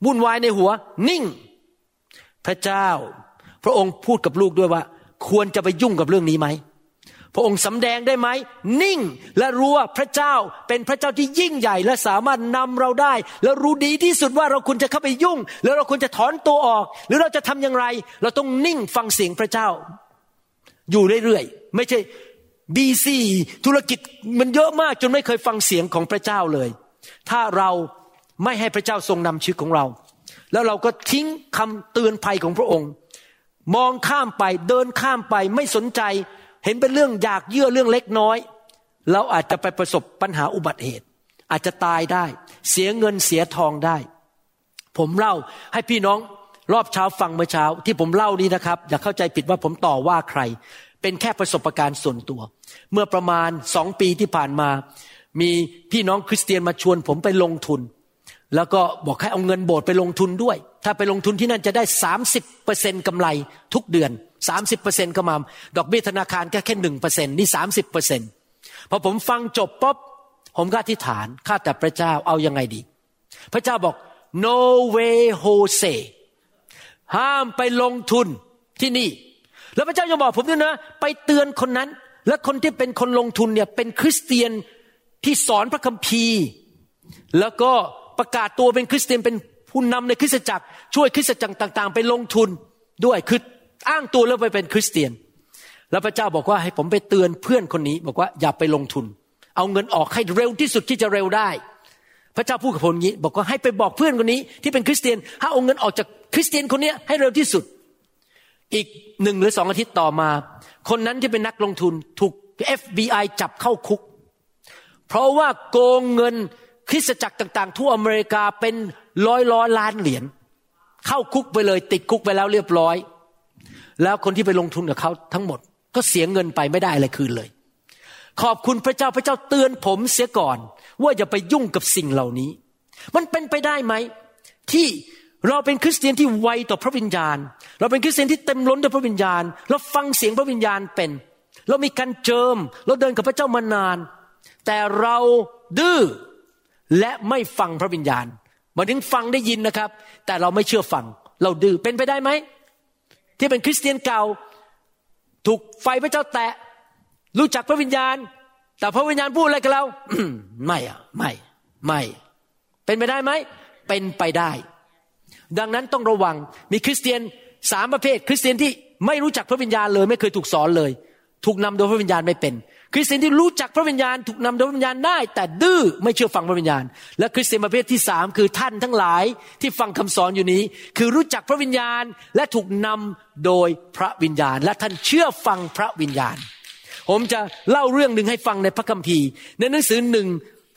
Speaker 3: วุ่นวายในหัว นิ่ง พระเจ้า พระองค์พูดกับลูกด้วยว่า ควรจะไปยุ่งกับเรื่องนี้ไหมพระองค์สำแดงได้ไหม นิ่งและรู้ว่าพระเจ้าเป็นพระเจ้าที่ยิ่งใหญ่ และสามารถนำเราได้ และรู้ดีที่สุดว่าเราควรจะเข้าไปยุ่ง แล้วเราควรจะถอนตัวออก หรือเราจะทำอย่างไร เราต้องนิ่งฟังเสียงพระเจ้า อยู่เรื่อยๆ ไม่ใช่บีซีธุรกิจมันเยอะมากจนไม่เคยฟังเสียงของพระเจ้าเลย ถ้าเราไม่ให้พระเจ้าทรงนำชีวิตของเรา แล้วเราก็ทิ้งคำเตือนภัยของพระองค์ มองข้ามไปเดินข้ามไปไม่สนใจ เห็นเป็นเรื่องอยากเยื่อเรื่องเล็กน้อย เราอาจจะไปประสบปัญหาอุบัติเหตุ อาจจะตายได้ เสียเงินเสียทองได้ ผมเล่าให้พี่น้องรอบเช้าฟังเมื่อเช้า ที่ผมเล่านี้นะครับ อย่าเข้าใจผิดว่าผมต่อว่าใคร เป็นแค่ประสบการณ์ส่วนตัว เมื่อประมาณสองปีที่ผ่านมา มีพี่น้องคริสเตียนมาชวนผมไปลงทุน แล้วก็บอกให้เอาเงินโบสถ์ไปลงทุนด้วย ถ้าไปลงทุนที่นั่นจะได้สามสิบเปอร์เซ็นกำไรทุกเดือนสามสิบเปอร์เซ็นต์ก็มา ดอกเบี้ยธนาคารแค่แค่หนึ่งเปอร์เซ็นนี่สามสิบเปอร์เซ็นต์พอผมฟังจบปุ๊บผมก็อธิษฐานข้าแต่พระเจ้าเอายังไงดี พระเจ้าบอก no way Jose ห้ามไปลงทุนที่นี่ แล้วพระเจ้ายังบอกผมด้วยนะ ไปเตือนคนนั้น และคนที่เป็นคนลงทุนเนี่ยเป็นคริสเตียนที่สอนพระคัมภีร์ แล้วก็ประกาศตัวเป็นคริสเตียนเป็นผู้นำในคริสตจักร ช่วยคริสตจักรต่าง ๆ ไปลงทุนด้วยคืออ้างตัวแล้วไปเป็นคริสเตียน แล้วพระเจ้าบอกว่าให้ผมไปเตือนเพื่อนคนนี้ บอกว่าอย่าไปลงทุน เอาเงินออกให้เร็วที่สุดที่จะเร็วได้ พระเจ้าพูดกับผมอย่างนี้ บอกว่าให้ไปบอกเพื่อนคนนี้ที่เป็นคริสเตียนให้เอาเงินออกจากคริสเตียนคนนี้ให้เร็วที่สุด อีกหนึ่งหรือสองอาทิตย์ต่อมา คนนั้นที่เป็นนักลงทุนถูก FBI จับเข้าคุก เพราะว่าโกงเงินคริสตจักรต่าง ๆ ทั่วอเมริกาเป็นร้อยร้อยล้านเหรียญเข้าคุกไปเลย ติดคุกไปแล้วเรียบร้อย แล้วคนที่ไปลงทุนกับเขาทั้งหมด ก็เสียเงินไปไม่ได้อะไรคืนเลย ขอบคุณพระเจ้าพระเจ้าเตือนผมเสียก่อน ว่าอย่าไปยุ่งกับสิ่งเหล่านี้ มันเป็นไปได้ไหมที่ เราเป็นคริสเตียนที่ไวต่อพระวิญญาณ เราเป็นคริสเตียนที่เต็มล้นด้วยพระวิญญาณ เราฟังเสียงพระวิญญาณเป็น เรามีการเจิม เราเดินกับพระเจ้ามานาน แต่เราดื้อและไม่ฟังพระวิญญาณมาถึงฟังได้ยินนะครับ แต่เราไม่เชื่อฟัง เราดื้อเป็นไปได้ไหม ที่เป็นคริสเตียนเก่า ถูกไฟพระเจ้าแตะ รู้จักพระวิญญาณ แต่พระวิญญาณพูดอะไรกับเราไม่อะไม่ ไม่ เป็นไปได้ไหม เป็นไปได้ ดังนั้นต้องระวังมีคริสเตียนสามประเภท คริสเตียนที่ไม่รู้จักพระวิญญาณเลยไม่เคยถูกสอนเลย ถูกนำโดยพระวิญญาณไม่เป็น คริสเตียนที่รู้จักพระวิญญาณถูกนำโดยพระวิญญาณได้ แต่ดื้อไม่เชื่อฟังพระวิญญาณ และคริสเตียนประเภทที่สามคือท่านทั้งหลายที่ฟังคำสอนอยู่นี้ คือรู้จักพระวิญญาณและถูกนำโดยพระวิญญาณ และท่านเชื่อฟังพระวิญญาณ ผมจะเล่าเรื่องหนึ่งให้ฟังในพระคัมภีร์ ในหนังสือหนึ่ง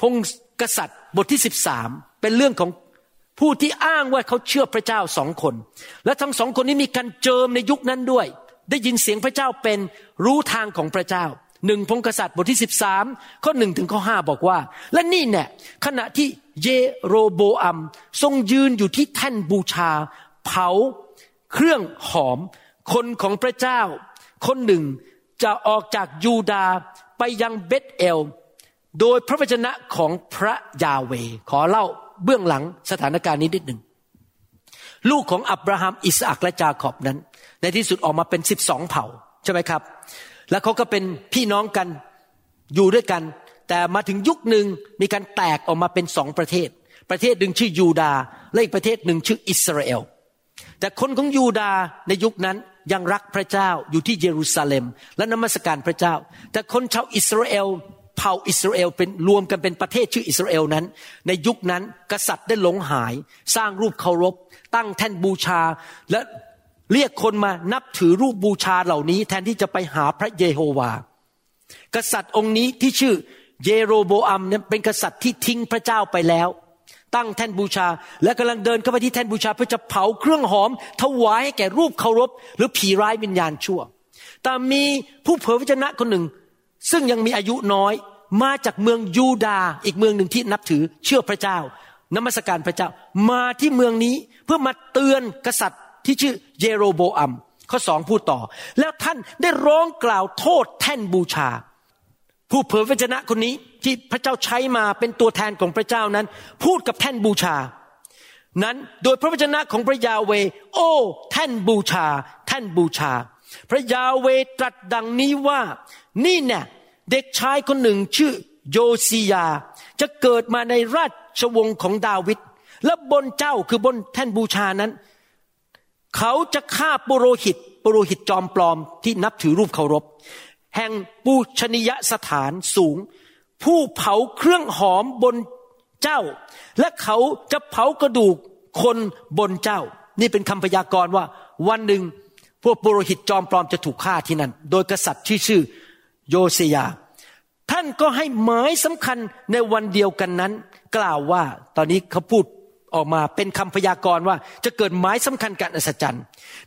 Speaker 3: พงกษัตริย์บทที่สิบสามเป็นเรื่องของ ผู้ที่อ้างว่าเขาเชื่อพระเจ้าสองคน และทั้งสองคนนี้มีการเจิมในยุคนั้นด้วย ได้ยินเสียงพระเจ้าเป็นรู้ทางของพระเจ้าหนึ่งพงกษัตริย์บทที่สิบสามข้อหนึ่งถึงข้อห้าบอกว่า และนี่แน่ขณะที่เยโรโบอัมทรงยืนอยู่ที่แท่นบูชา เผา เครื่องหอม คนของพระเจ้า คนหนึ่งจะออกจากยูดาไปยังเบธเอล โดยพระวจนะของพระยาเว ขอเล่า เบื้องหลังสถานการณ์นี้นิดหนึ่งลูกของอับราฮัมอิสอักและจาขอบนั้น ในที่สุดออกมาเป็นสิบสองเผ่าใช่ไหมครับ แล้วเขาก็เป็นพี่น้องกันอยู่ด้วยกัน แต่มาถึงยุคหนึ่งมีการแตกออกมาเป็นสองประเทศ ประเทศหนึ่งชื่อยูดาและอีกประเทศหนึ่งชื่ออิสราเอลแต่คนของยูดาในยุคนั้นยังรักพระเจ้าอยู่ที่เยรูซาเล็ม และนมัสการพระเจ้า แต่คนชาวอิสราเอล เผ่าอิสราเอลเป็นรวมกันเป็นประเทศชื่ออิสราเอลนั้น ในยุคนั้นกษัตริย์ได้หลงหาย สร้างรูปเคารพ ตั้งแท่นบูชา และเรียกคนมานับถือรูปบูชาเหล่านี้ แทนที่จะไปหาพระเยโฮวา กษัตริย์องค์นี้ที่ชื่อเยโรโบอัมเนี่ยเป็นกษัตริย์ที่ทิ้งพระเจ้าไปแล้ว ตั้งแท่นบูชา และกำลังเดินเข้าไปที่แท่นบูชา เพื่อจะเผาเครื่องหอม ถวายให้แก่รูปเคารพ หรือผีร้ายวิญญาณชั่วแต่มีผู้เผยพระชนะคนหนึ่ง ซึ่งยังมีอายุน้อยมาจากเมืองยูดาอีกเมืองหนึ่งที่นับถือเชื่อพระเจ้านมัสการพระเจ้ามาที่เมืองนี้เพื่อมาเตือนกษัตริย์ที่ชื่อเยโรโบอัมข้อสองพูดต่อ แล้วท่านได้ร้องกล่าวโทษแท่นบูชา ผู้เผยพระชนะคนนี้ที่พระเจ้าใช้มาเป็นตัวแทนของพระเจ้านั้น พูดกับแท่นบูชา นั้นโดยพระวจนะของพระยาเว โอ้แท่นบูชา แท่นบูชา พระยาเวตรัสดังนี้ว่า นี่เนี่ย เด็กชายคนหนึ่งชื่อโยซียา จะเกิดมาในราชวงศ์ของดาวิดและบนเจ้าคือบนแท่นบูชานั้น เขาจะฆ่าปุโรหิต ปุโรหิตจอมปลอมที่นับถือรูปเคารพ แห่งปูชนียสถานสูง ผู้เผาเครื่องหอมบนเจ้า และเขาจะเผากระดูกคนบนเจ้า นี่เป็นคำพยากรณ์ว่า วันหนึ่งพวกปุโรหิตจอมปลอมจะถูกฆ่าที่นั่น โดยกษัตริย์ที่ชื่อ โยเซียท่านก็ให้หมายสำคัญในวันเดียวกันนั้น กล่าวว่าตอนนี้เขาพูดออกมาเป็นคำพยากรณ์ว่าจะเกิดหมายสำคัญการอัศจรรย์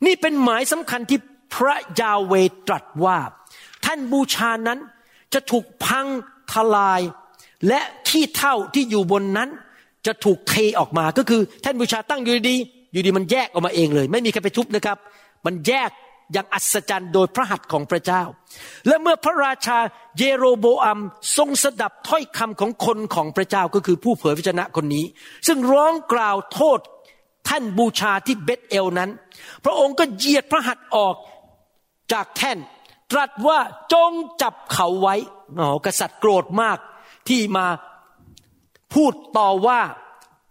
Speaker 3: นี่เป็นหมายสำคัญที่พระยาเวตรัสว่า ท่านบูชานั้นจะถูกพังทลาย และขี้เท่าที่อยู่บนนั้น จะถูกเทออกมาก็คือ ท่านบูชาตั้งอยู่ดี อยู่ดีมันแยกออกมาเองเลย ไม่มีใครไปทุบนะครับ มันแยก อย่างอัศจรรย์โดยพระหัตถ์ของพระเจ้า และเมื่อพระราชาเยโรโบอัมทรงสดับถ้อยคำของคนของพระเจ้าก็คือผู้เผยพระชนะคนนี้ ซึ่งร้องกล่าวโทษท่านบูชาที่เบธเอลนั้น พระองค์ก็เหยียดพระหัตถ์ออกจากแท่น ตรัสว่าจงจับเขาไว้อ๋อกษัตริย์โกรธมากที่มาพูดต่อว่า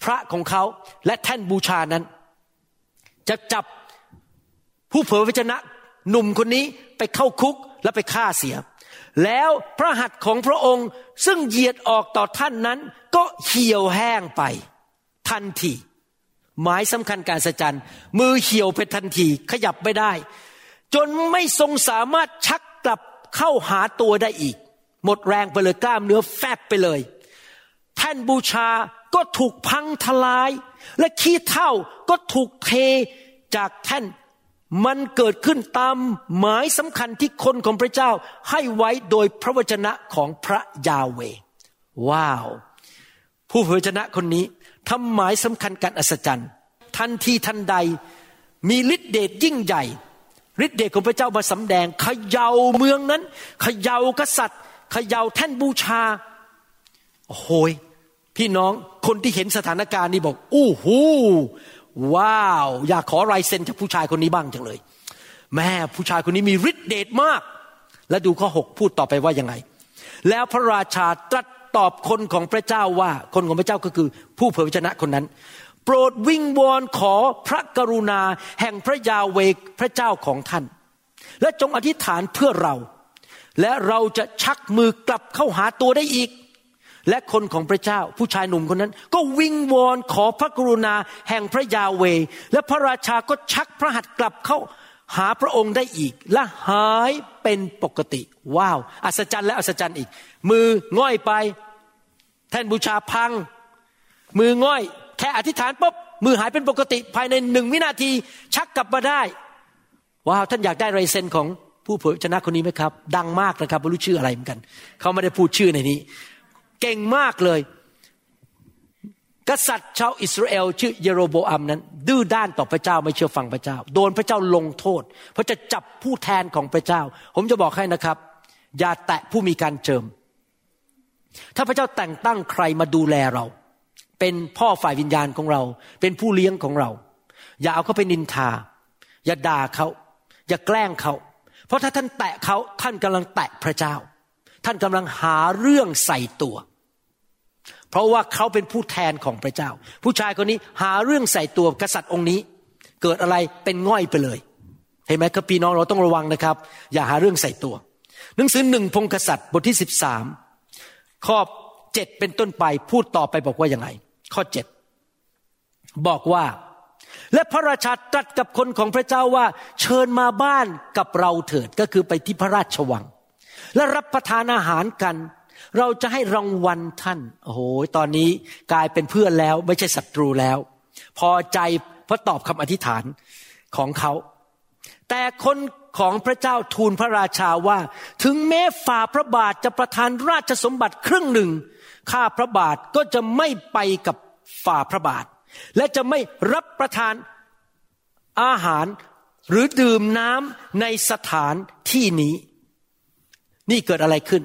Speaker 3: พระของเขาและแท่นบูชานั้น จะจับ ผู้เผยพระชนะหนุ่มคนนี้ไปเข้าคุกและไปฆ่าเสีย แล้วพระหัตถ์ของพระองค์ซึ่งเหยียดออกต่อท่านนั้นก็เหี่ยวแห้งไป ทันที หมายสำคัญการสัจจันมือเหี่ยวไปทันทีขยับไม่ได้ จนไม่ทรงสามารถชักกลับเข้าหาตัวได้อีก หมดแรงไปเลยกล้ามเนื้อแฟบไปเลย แท่นบูชาก็ถูกพังทลาย และขี้เท่าก็ถูกเทจากแท่น มันเกิดขึ้นตามหมายสำคัญที่คนของพระเจ้าให้ไว้โดยพระวจนะของพระยาเวว้าว ผู้เผยชนะคนนี้ทำหมายสำคัญการอัศจรรย์ ทันทีทันใดมีฤทธิเดชยิ่งใหญ่ฤทธิเดชของพระเจ้ามาสำแดงเขย่าเมืองนั้นเขย่ากษัตริย์เขย่าแท่นบูชาโอ้โหพี่น้องคนที่เห็นสถานการณ์นี้บอกอู้หู ว้าว อยากขอลายเซ็นจากผู้ชายคนนี้บ้างจังเลย แม่ผู้ชายคนนี้มีฤทธิเดชมาก และดูข้อหกพูดต่อไปว่ายังไง แล้วพระราชาตรัสตอบคนของพระเจ้าว่าคนของพระเจ้าก็คือ ผู้เผยพระชนะคนนั้น โปรดวิงวอนขอพระกรุณาแห่งพระยาเวกพระเจ้าของท่าน และจงอธิษฐานเพื่อเรา และเราจะชักมือกลับเข้าหาตัวได้อีก และคนของพระเจ้า ผู้ชายหนุ่มคนนั้น ก็วิงวอนขอพระกรุณาแห่งพระยาเว และพระราชาก็ชักพระหัตถ์กลับเข้าหาพระองค์ได้อีก และหายเป็นปกติ ว้าว อัศจรรย์และอัศจรรย์อีก มือง่อยไป แท่นบูชาพัง มือง่อย แค่อธิษฐานปุ๊บมือหายเป็นปกติภายในหนึ่งวินาที ชักกลับมาได้ ว้าว ท่านอยากได้ไรเซนของผู้เผยชนะคนนี้ไหมครับ ดังมากนะครับไม่รู้ชื่ออะไรเหมือนกัน เขาไม่ได้พูดชื่อในนี้ เก่งมากเลย กษัตริย์ชาวอิสราเอลชื่อเยโรโบอัมนั้น ดื้อด้านต่อพระเจ้าไม่เชื่อฟังพระเจ้า โดนพระเจ้าลงโทษ เพราะจะจับผู้แทนของพระเจ้า ผมจะบอกให้นะครับ อย่าแตะผู้มีการเจิม ถ้าพระเจ้าแต่งตั้งใครมาดูแลเรา เป็นพ่อฝ่ายวิญญาณของเรา เป็นผู้เลี้ยงของเรา อย่าเอาเขาไปนินทา อย่าด่าเขา อย่าแกล้งเขา เพราะถ้าท่านแตะเขาท่านกำลังแตะพระเจ้าท่านกำลังหาเรื่องใส่ตัว เพราะว่าเขาเป็นผู้แทนของพระเจ้า ผู้ชายคนนี้หาเรื่องใส่ตัวกษัตริย์องค์นี้ เกิดอะไรเป็นง่อยไปเลย เห็นไหมครับพี่น้องเราต้องระวังนะครับ อย่าหาเรื่องใส่ตัว หนังสือหนึ่งพงกษัตริย์บทที่สิบสามข้อเจ็ดเป็นต้นไปพูดต่อไปบอกว่าอย่างไง ข้อเจ็ดบอกว่า และพระราชาตรัสกับคนของพระเจ้าว่า เชิญมาบ้านกับเราเถิดก็คือไปที่พระราชวัง และรับประทานอาหารกัน เราจะให้รางวัลท่าน โอ้โห ตอนนี้กลายเป็นเพื่อนแล้ว ไม่ใช่ศัตรูแล้ว พอใจเพราะตอบคำอธิษฐานของเขา แต่คนของพระเจ้าทูลพระราชาว่า ถึงแม้ฝ่าพระบาทจะประทานราชสมบัติครึ่งหนึ่ง ข้าพระบาทก็จะไม่ไปกับฝ่าพระบาท และจะไม่รับประทานอาหารหรือดื่มน้ำในสถานที่นี้ นี่เกิดอะไรขึ้น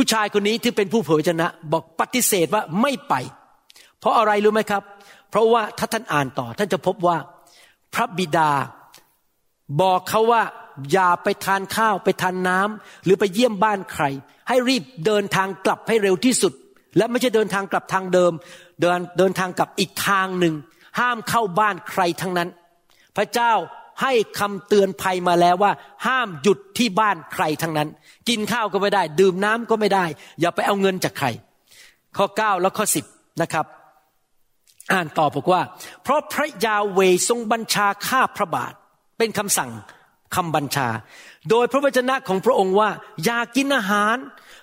Speaker 3: ผู้ชายคนนี้ที่เป็นผู้เผยชนะ บอกปฏิเสธว่าไม่ไป เพราะอะไรรู้ไหมครับ เพราะว่าถ้าท่านอ่านต่อ ท่านจะพบว่า พระบิดาบอกเขาว่าอย่าไปทานข้าวไปทานน้ำหรือไปเยี่ยมบ้านใคร ให้รีบเดินทางกลับให้เร็วที่สุด และไม่ใช่เดินทางกลับทางเดิม เดินเดินทางกลับอีกทางหนึ่ง ห้ามเข้าบ้านใครทั้งนั้น พระเจ้า ให้คำเตือนภัยมาแล้วว่า ห้ามหยุดที่บ้านใครทั้งนั้น กินข้าวก็ไม่ได้ ดื่มน้ำก็ไม่ได้ อย่าไปเอาเงินจากใคร ข้อ 9 แล้วข้อ 10 นะครับ อ่านต่อบอกว่า เพราะพระยาเวทรงบัญชาข้าพระบาท เป็นคำสั่งคำบัญชา โดยพระวจนะของพระองค์ว่า อย่ากินอาหาร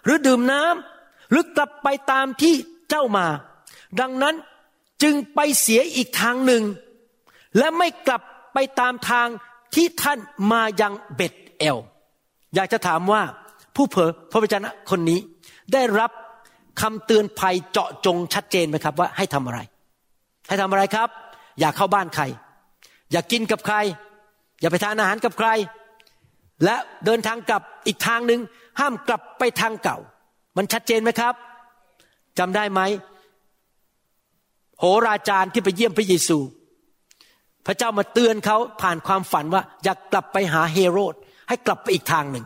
Speaker 3: หรือดื่มน้ำหรือกลับไปตามที่เจ้ามา ดังนั้นจึงไปเสียอีกทางหนึ่ง และไม่กลับ ไปตามทางที่ท่านมายังเบ็ดเอล อยากจะถามว่าผู้เผยพระวจนะคนนี้ได้รับคำเตือนภัยเจาะจงชัดเจนไหมครับว่าให้ทำอะไร ให้ทำอะไรครับ อย่าเข้าบ้านใคร อย่ากินกับใคร อย่าไปทานอาหารกับใคร และเดินทางกลับอีกทางหนึ่งห้ามกลับไปทางเก่า มันชัดเจนไหมครับจำได้ไหมโหราจารย์ที่ไปเยี่ยมพระเยซู พระเจ้ามาเตือนเขาผ่านความฝันว่าอยากกลับไปหาเฮโรดให้กลับไปอีกทางหนึ่ง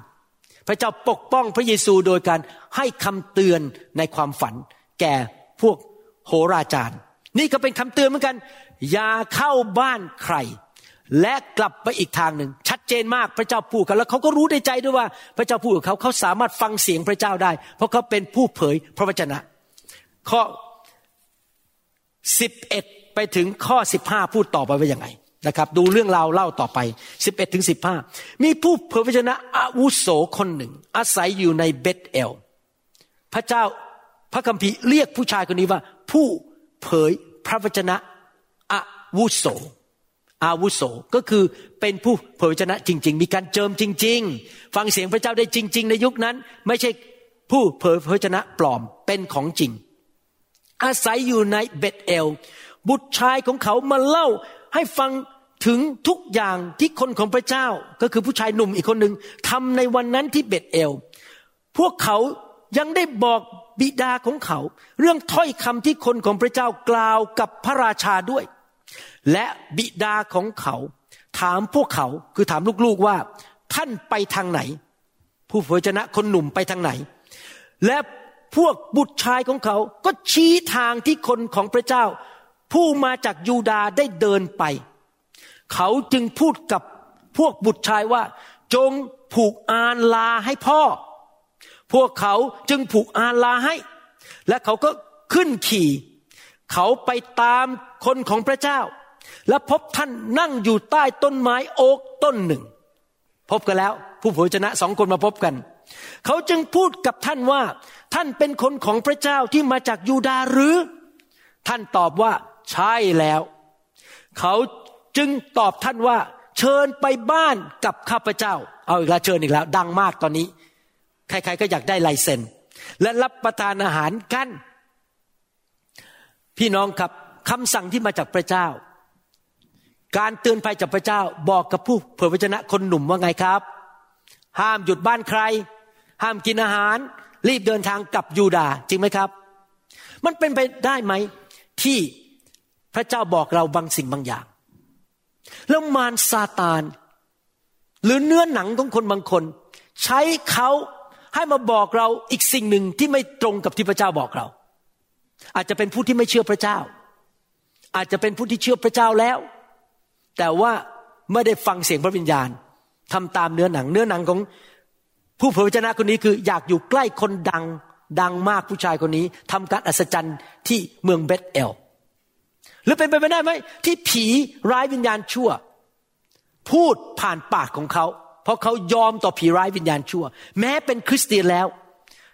Speaker 3: พระเจ้าปกป้องพระเยซูโดยการให้คำเตือนในความฝัน แก่พวกโหราจารย์ นี่ก็เป็นคำเตือนเหมือนกัน อย่าเข้าบ้านใคร และกลับไปอีกทางหนึ่ง ชัดเจนมากพระเจ้าพูดกันแล้วเขาก็รู้ในใจด้วยว่า พระเจ้าพูดกับเขาเขาสามารถฟังเสียงพระเจ้าได้ เพราะเขาเป็นผู้เผยพระวจนะข้อสิบเอ็ด ไปถึงข้อสิบห้าพูดต่อไปว่ายังไงนะครับ ดูเรื่องราวเล่าต่อไปสิบเอ็ดถึงสิบห้ามีผู้เผยพระชนะอาวุโสคนหนึ่ง อาศัยอยู่ในเบธเอล พระเจ้าพระคัมภีร์เรียกผู้ชายคนนี้ว่า ผู้เผยพระวจนะอาวุโสอาวุโสก็คือเป็นผู้เผยพระชนะจริง ๆ มีการเจิมจริง ๆ ฟังเสียงพระเจ้าได้จริง ๆ ในยุคนั้น ไม่ใช่ผู้เผยพระวจนะปลอมเป็นของจริง อาศัยอยู่ในเบธเอล บุตรชายของเขามาเล่าให้ฟังถึงทุกอย่างที่คนของพระเจ้า ก็คือผู้ชายหนุ่มอีกคนหนึ่งทำในวันนั้นที่เบธเอล พวกเขายังได้บอกบิดาของเขา เรื่องถ้อยคำที่คนของพระเจ้ากล่าวกับพระราชาด้วย และบิดาของเขา ถามพวกเขาคือถามลูกๆว่า ท่านไปทางไหน ผู้เผยชนะคนหนุ่มไปทางไหน และพวกบุตรชายของเขาก็ชี้ทางที่คนของพระเจ้า ผู้มาจากยูดาได้เดินไป เขาจึงพูดกับพวกบุตรชายว่า จงผูกอานลาให้พ่อ พวกเขาจึงผูกอานลาให้ และเขาก็ขึ้นขี่ เขาไปตามคนของพระเจ้า และพบท่านนั่งอยู่ใต้ต้นไม้โอ๊กต้นหนึ่ง พบกันแล้ว ผู้เผยชนะสองคนมาพบกัน เขาจึงพูดกับท่านว่า ท่านเป็นคนของพระเจ้าที่มาจากยูดาหรือ ท่านตอบว่า ใช่แล้ว เขาจึงตอบท่านว่า เชิญไปบ้านกับข้าพเจ้า เอาอีกแล้วเชิญอีกแล้ว ดังมากตอนนี้ ใครๆก็อยากได้ลายเซ็นและรับประทานอาหารกันพี่น้องครับคำสั่งที่มาจากพระเจ้า การเตือนภัยจากพระเจ้าบอกกับผู้เผยพระชนะคนหนุ่มว่าไงครับ ห้ามหยุดบ้านใคร ห้ามกินอาหาร รีบเดินทางกลับยูดาจริงไหมครับ มันเป็นไปได้ไหม ที่ พระเจ้าบอกเราบางสิ่งบางอย่าง แล้วมารซาตาน หรือเนื้อหนังของคนบางคน ใช้เขาให้มาบอกเราอีกสิ่งหนึ่งที่ไม่ตรงกับที่พระเจ้าบอกเรา อาจจะเป็นผู้ที่ไม่เชื่อพระเจ้า อาจจะเป็นผู้ที่เชื่อพระเจ้าแล้ว แต่ว่าไม่ได้ฟังเสียงพระวิญญาณทำตามเนื้อหนัง เนื้อหนังของผู้เผยพระชนะคนนี้คือ อยากอยู่ใกล้คนดังดังมากผู้ชายคนนี้ทำการอัศจรรย์ที่เมืองเบธเอล หรือเป็นไปไม่ได้ไหมที่ผีร้ายวิญญาณชั่ว พูดผ่านปากของเขา เพราะเขายอมต่อผีร้ายวิญญาณชั่ว แม้เป็นคริสเตียนแล้ว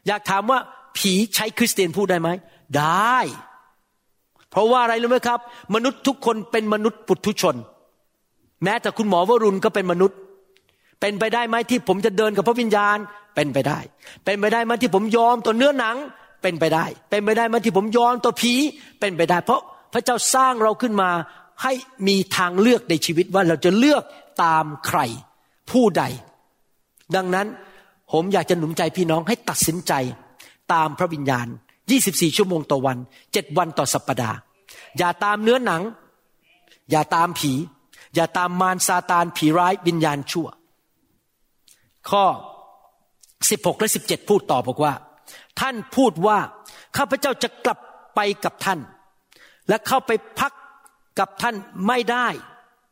Speaker 3: อยากถามว่าผีใช้คริสเตียนพูดได้ไหมได้ เพราะว่าอะไรรู้ไหมครับ มนุษย์ทุกคนเป็นมนุษย์ปุถุชน แม้แต่คุณหมอวรุณก็เป็นมนุษย์ เป็นไปได้ไหมที่ผมจะเดินกับพระวิญญาณเป็นไปได้ เป็นไปได้ไหมที่ผมยอมต่อเนื้อหนัง เป็นไปได้ เป็นไปได้ไหมที่ผมยอมต่อผีเป็นไปได้ เพราะ พระเจ้าสร้างเราขึ้นมาให้มีทางเลือกในชีวิตว่าเราจะเลือกตามใคร ผู้ใด ดังนั้นผมอยากจะหนุนใจพี่น้องให้ตัดสินใจตามพระวิญญาณ 24 ชั่วโมงต่อวัน 7 วันต่อสัปปดาห์ อย่าตามเนื้อหนัง อย่าตามผี อย่าตามมารซาตานผีร้ายวิญญาณชั่ว ข้อ 16 และ 17 พูดต่อบอกว่า ท่านพูดว่า ข้าพเจ้าจะกลับไปกับท่าน และเข้าไปพักกับท่านไม่ได้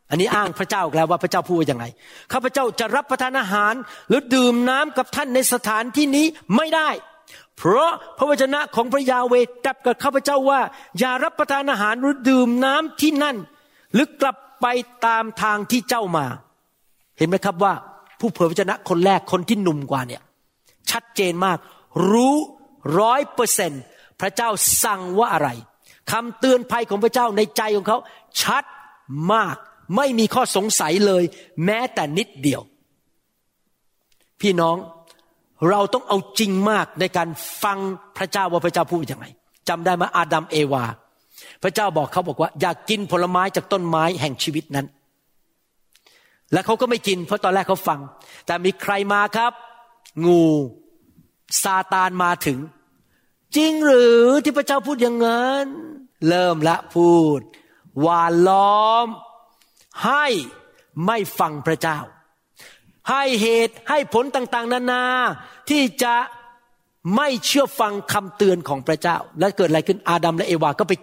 Speaker 3: อันนี้อ้างพระเจ้าแล้วว่าพระเจ้าพูดว่ายังไงข้าพเจ้าจะรับประทานอาหาร หรือดื่มน้ำกับท่านในสถานที่นี้ไม่ได้ เพราะพระวจนะของพระยาเวตรัสกับข้าพเจ้าว่า อย่ารับประทานอาหารหรือดื่มน้ำที่นั่น หรือกลับไปตามทางที่เจ้ามา เห็นไหมครับว่า ผู้เผยพระชนะคนแรกคนที่หนุ่มกว่าเนี่ย ชัดเจนมาก รู้ร้อยเปอร์เซนพระเจ้าสั่งว่าอะไร คำเตือนภัยของพระเจ้าในใจของเขา ชัดมากไม่มีข้อสงสัยเลย แม้แต่นิดเดียว พี่น้องเราต้องเอาจริงมากในการฟังพระเจ้าว่าพระเจ้าพูดยังไงจำได้ไหมอาดัมเอวา พระเจ้าบอกเขาบอกว่า อยากกินผลไม้จากต้นไม้แห่งชีวิตนั้น และเขาก็ไม่กิน เพราะตอนแรกเขาฟัง แต่มีใครมาครับ งูซาตานมาถึง จริงหรือที่พระเจ้าพูดอย่างนั้น เริ่มละพูดหวานล้อม ให้ไม่ฟังพระเจ้า ให้เหตุให้ผลต่างๆ นานาที่จะไม่เชื่อฟังคำเตือนของพระเจ้า และเกิดอะไรขึ้นอาดัมและเอวาก็ไป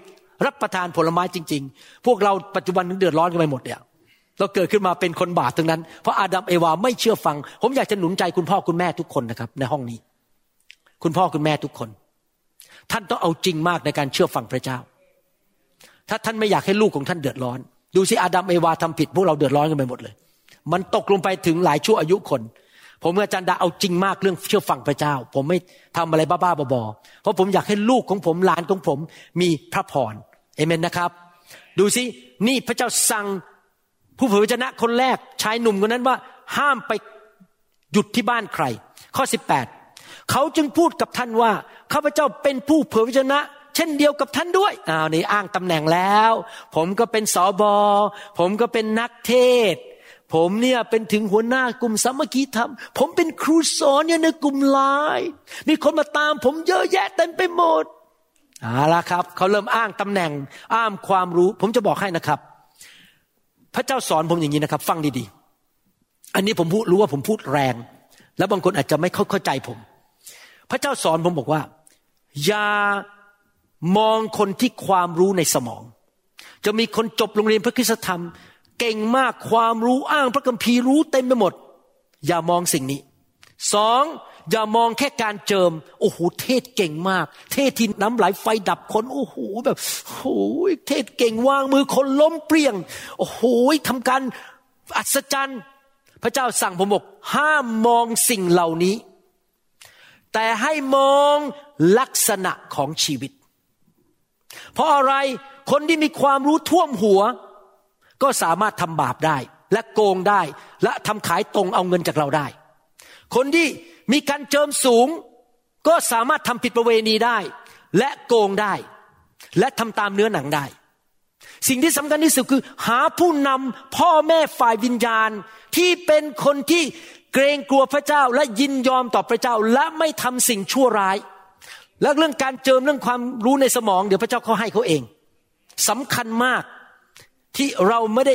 Speaker 3: รับประทานผลไม้จริง ๆ พวกเราปัจจุบันถึงเดือดร้อนกันไปหมดเนี่ยเราเกิดขึ้นมาเป็นคนบาปทั้งนั้น เพราะอาดัมเอวาไม่เชื่อฟัง ผมอยากจะหนุนใจคุณพ่อคุณแม่ทุกคนนะครับ ในห้องนี้ คุณพ่อคุณแม่ทุกคน ท่านต้องเอาจริงมากในการเชื่อฟังพระเจ้า ถ้าท่านไม่อยากให้ลูกของท่านเดือดร้อน ดูสิอาดัมเอวาทำผิดพวกเราเดือดร้อนกันไปหมดเลย มันตกลงไปถึงหลายชั่วอายุคน ผมกับอาจารย์ดาเอาจริงมากเรื่องเชื่อฟังพระเจ้า ผมไม่ทำอะไรบ้าๆบอๆเพราะผมอยากให้ลูกของผมหลานของผมมีพระพรเอเมนนะครับ ดูสินี่พระเจ้าสั่งผู้เผยพระชนะคนแรกชายหนุ่มคนนั้นว่า ห้ามไปหยุดที่บ้านใคร ข้อ 18 เขาจึงพูดกับท่านว่าข้าพเจ้าเป็นผู้เผยพระชนะ ช่นเดียวกับท่านด้วยอ้าวนี่อ้างตำแหน่งแล้ว ผมก็เป็นสอบอผมก็เป็นนักเทศ ผมเนี่ยเป็นถึงหัวหน้ากลุ่มสามัคคีธรรม ผมเป็นครูสอนเนี่ยในกลุ่มไลน์มีคนมาตาม ผมเยอะแยะเต็มไปหมดเอาละครับเขาเริ่มอ้างตำแหน่ง อ้างความรู้ ผมจะบอกให้นะครับ พระเจ้าสอนผมอย่างนี้นะครับ ฟังดีๆ อันนี้ผมพูดรู้ว่าผมพูดแรง แล้วบางคนอาจจะไม่เข้าใจผม พระเจ้าสอนผมบอกว่าอย่า มองคนที่ความรู้ในสมอง จะมีคนจบโรงเรียนพระคุณธรรม เก่งมากความรู้อ้างพระคัมภีร์รู้เต็มไปหมด อย่ามองสิ่งนี้สองอย่ามองแค่การเจิม โอ้โหเทศเก่งมาก เทศที่น้ำไหลไฟดับคนโอ้โหแบบโอ้โหเทศเก่งวางมือคนล้มเปรียง โอ้โหทำการอัศจรรย์ พระเจ้าสั่งผมบอกห้ามมองสิ่งเหล่านี้ แต่ให้มองลักษณะของชีวิต เพราะอะไรคนที่มีความรู้ท่วมหัว ก็สามารถทำบาปได้ และโกงได้ และทำขายตรงเอาเงินจากเราได้ คนที่มีการเจิมสูง ก็สามารถทำผิดประเวณีได้ และโกงได้ และทำตามเนื้อหนังได้ สิ่งที่สำคัญที่สุดคือ หาผู้นำพ่อแม่ฝ่ายวิญญาณที่เป็นคนที่เกรงกลัวพระเจ้าและยินยอมต่อพระเจ้าและไม่ทำสิ่งชั่วร้าย และเรื่องการเจิมเรื่องความรู้ในสมองเดี๋ยวพระเจ้าเขาให้เขาเองสำคัญมากที่เราไม่ได้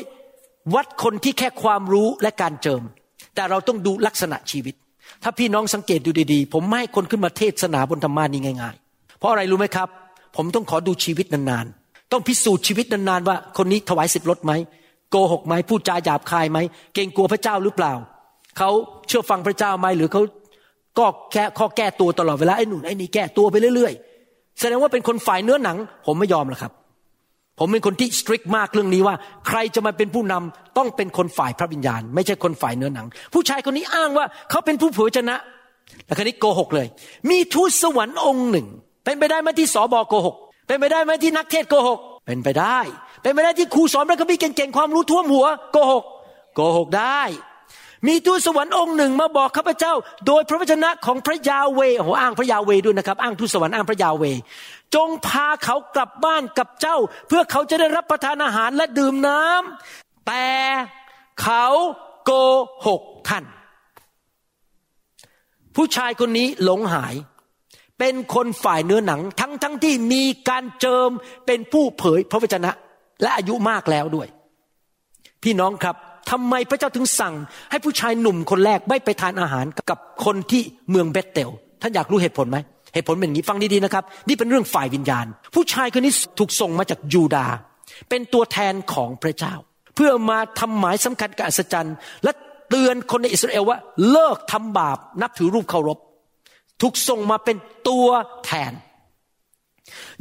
Speaker 3: วัดคนที่แค่ความรู้และการเจิม แต่เราต้องดูลักษณะชีวิต ถ้าพี่น้องสังเกตดูดีๆ ผมไม่ให้คนขึ้นมาเทศนาบนธรรมานี้ง่ายๆ เพราะอะไรรู้ไหมครับ ผมต้องขอดูชีวิตนานๆ ต้องพิสูจน์ชีวิตนานๆว่าคนนี้ถวายสิบลดไหมโกหกไหมพูดจาหยาบคายไหมเกรงกลัวพระเจ้าหรือเปล่าเขาเชื่อฟังพระเจ้าไหมหรือเขา ก็แค่ข้อแก้ตัวตลอดเวลาไอ้หนุนไอ้นี่แก้ตัวไปเรื่อยๆ แสดงว่าเป็นคนฝ่ายเนื้อหนัง ผมไม่ยอมหรอกครับ ผมเป็นคนที่สตริกมากเรื่องนี้ว่า ใครจะมาเป็นผู้นำต้องเป็นคนฝ่ายพระวิญญาณ ไม่ใช่คนฝ่ายเนื้อหนัง ผู้ชายคนนี้อ้างว่าเขาเป็นผู้เผยชนะแล้วคนนี้โกหกเลย มีทูตสวรรค์องค์หนึ่ง เป็นไปได้ไหมที่สอบอโกหก เป็นไปได้ไหมที่นักเทศโกหก เป็นไปได้ เป็นไปได้ที่ครูสอนพระคัมภีร์เก่งๆความรู้ท่วมหัวโกหก โกหกได้ มีทูตสวรรค์องค์หนึ่งมาบอกข้าพเจ้า โดยพระวจนะของพระยาเวโอ้โหอ้างพระยาเวด้วยนะครับ อ้างทูตสวรรค์อ้างพระยาเว จงพาเขากลับบ้านกับเจ้า เพื่อเขาจะได้รับประทานอาหารและดื่มน้ำแต่เขาโกหกท่าน ผู้ชายคนนี้หลงหาย เป็นคนฝ่ายเนื้อหนัง ทั้งทั้งที่มีการเจิมเป็นผู้เผยพระวจนะ และอายุมากแล้วด้วย พี่น้องครับ ทำไมพระเจ้าถึงสั่ง ให้ผู้ชายหนุ่มคนแรกไม่ไปทานอาหารกับคนที่เมืองเบตเตล ท่านอยากรู้เหตุผลไหมเหตุผลเป็นอย่างนี้ฟังดีๆนะครับ นี่เป็นเรื่องฝ่ายวิญญาณ ผู้ชายคนนี้ถูกส่งมาจากยูดา เป็นตัวแทนของพระเจ้า เพื่อมาทำหมายสำคัญกับอัศจรรย์และเตือนคนในอิสราเอลว่าเลิกทำบาปนับถือรูปเคารพ ถูกส่งมาเป็นตัวแทน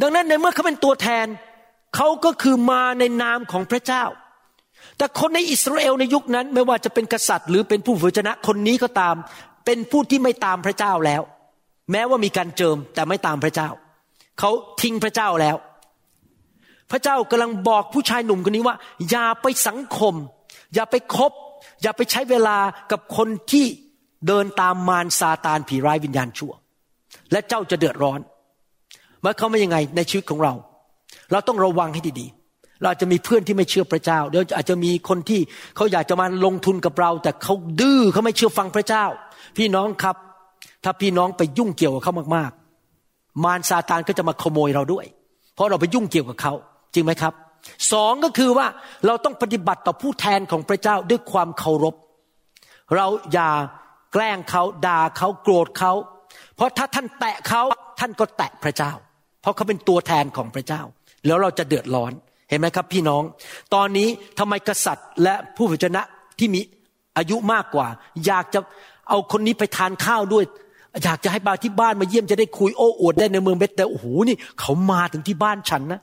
Speaker 3: ดังนั้นในเมื่อเขาเป็นตัวแทน เขาก็คือมาในนามของพระเจ้า แต่คนในอิสราเอลในยุคนั้นไม่ว่าจะเป็นกษัตริย์ หรือเป็นผู้เผยชนะคนนี้ก็ตาม เป็นผู้ที่ไม่ตามพระเจ้าแล้ว แม้ว่ามีการเจิมแต่ไม่ตามพระเจ้า เขาทิ้งพระเจ้าแล้ว พระเจ้ากำลังบอกผู้ชายหนุ่มคนนี้ว่า อย่าไปสังคม อย่าไปคบ อย่าไปใช้เวลากับคนที่เดินตามมารซาตานผีร้ายวิญญาณชั่ว และเจ้าจะเดือดร้อนเมื่อเขาไม่ยังไงในชีวิตของเรา เราต้องระวังให้ดีๆ เราจะมีเพื่อนที่ไม่เชื่อพระเจ้าเดี๋ยวอาจจะมีคนที่เขาอยากจะมาลงทุนกับเรา แต่เขาดื้อเขาไม่เชื่อฟังพระเจ้า พี่น้องครับ ถ้าพี่น้องไปยุ่งเกี่ยวกับเขามากๆ มารซาตานก็จะมาขโมยเราด้วย เพราะเราไปยุ่งเกี่ยวกับเขาจริงไหมครับสองก็คือว่าเราต้องปฏิบัติต่อผู้แทนของพระเจ้าด้วยความเคารพ เราอย่าแกล้งเขาด่าเขาโกรธเขา เพราะถ้าท่านแตะเขาท่านก็แตะพระเจ้า เพราะเขาเป็นตัวแทนของพระเจ้า แล้วเราจะเดือดร้อน เห็นไหมครับพี่น้อง ตอนนี้ทำไมกษัตริย์และผู้พิจนะที่มีอายุมากกว่า อยากจะเอาคนนี้ไปทานข้าวด้วย อยากจะให้มาที่บ้านมาเยี่ยมจะได้คุยโอ้อวดได้ในเมืองเบธานีโอ้โหนี่เขามาถึงที่บ้านฉันนะ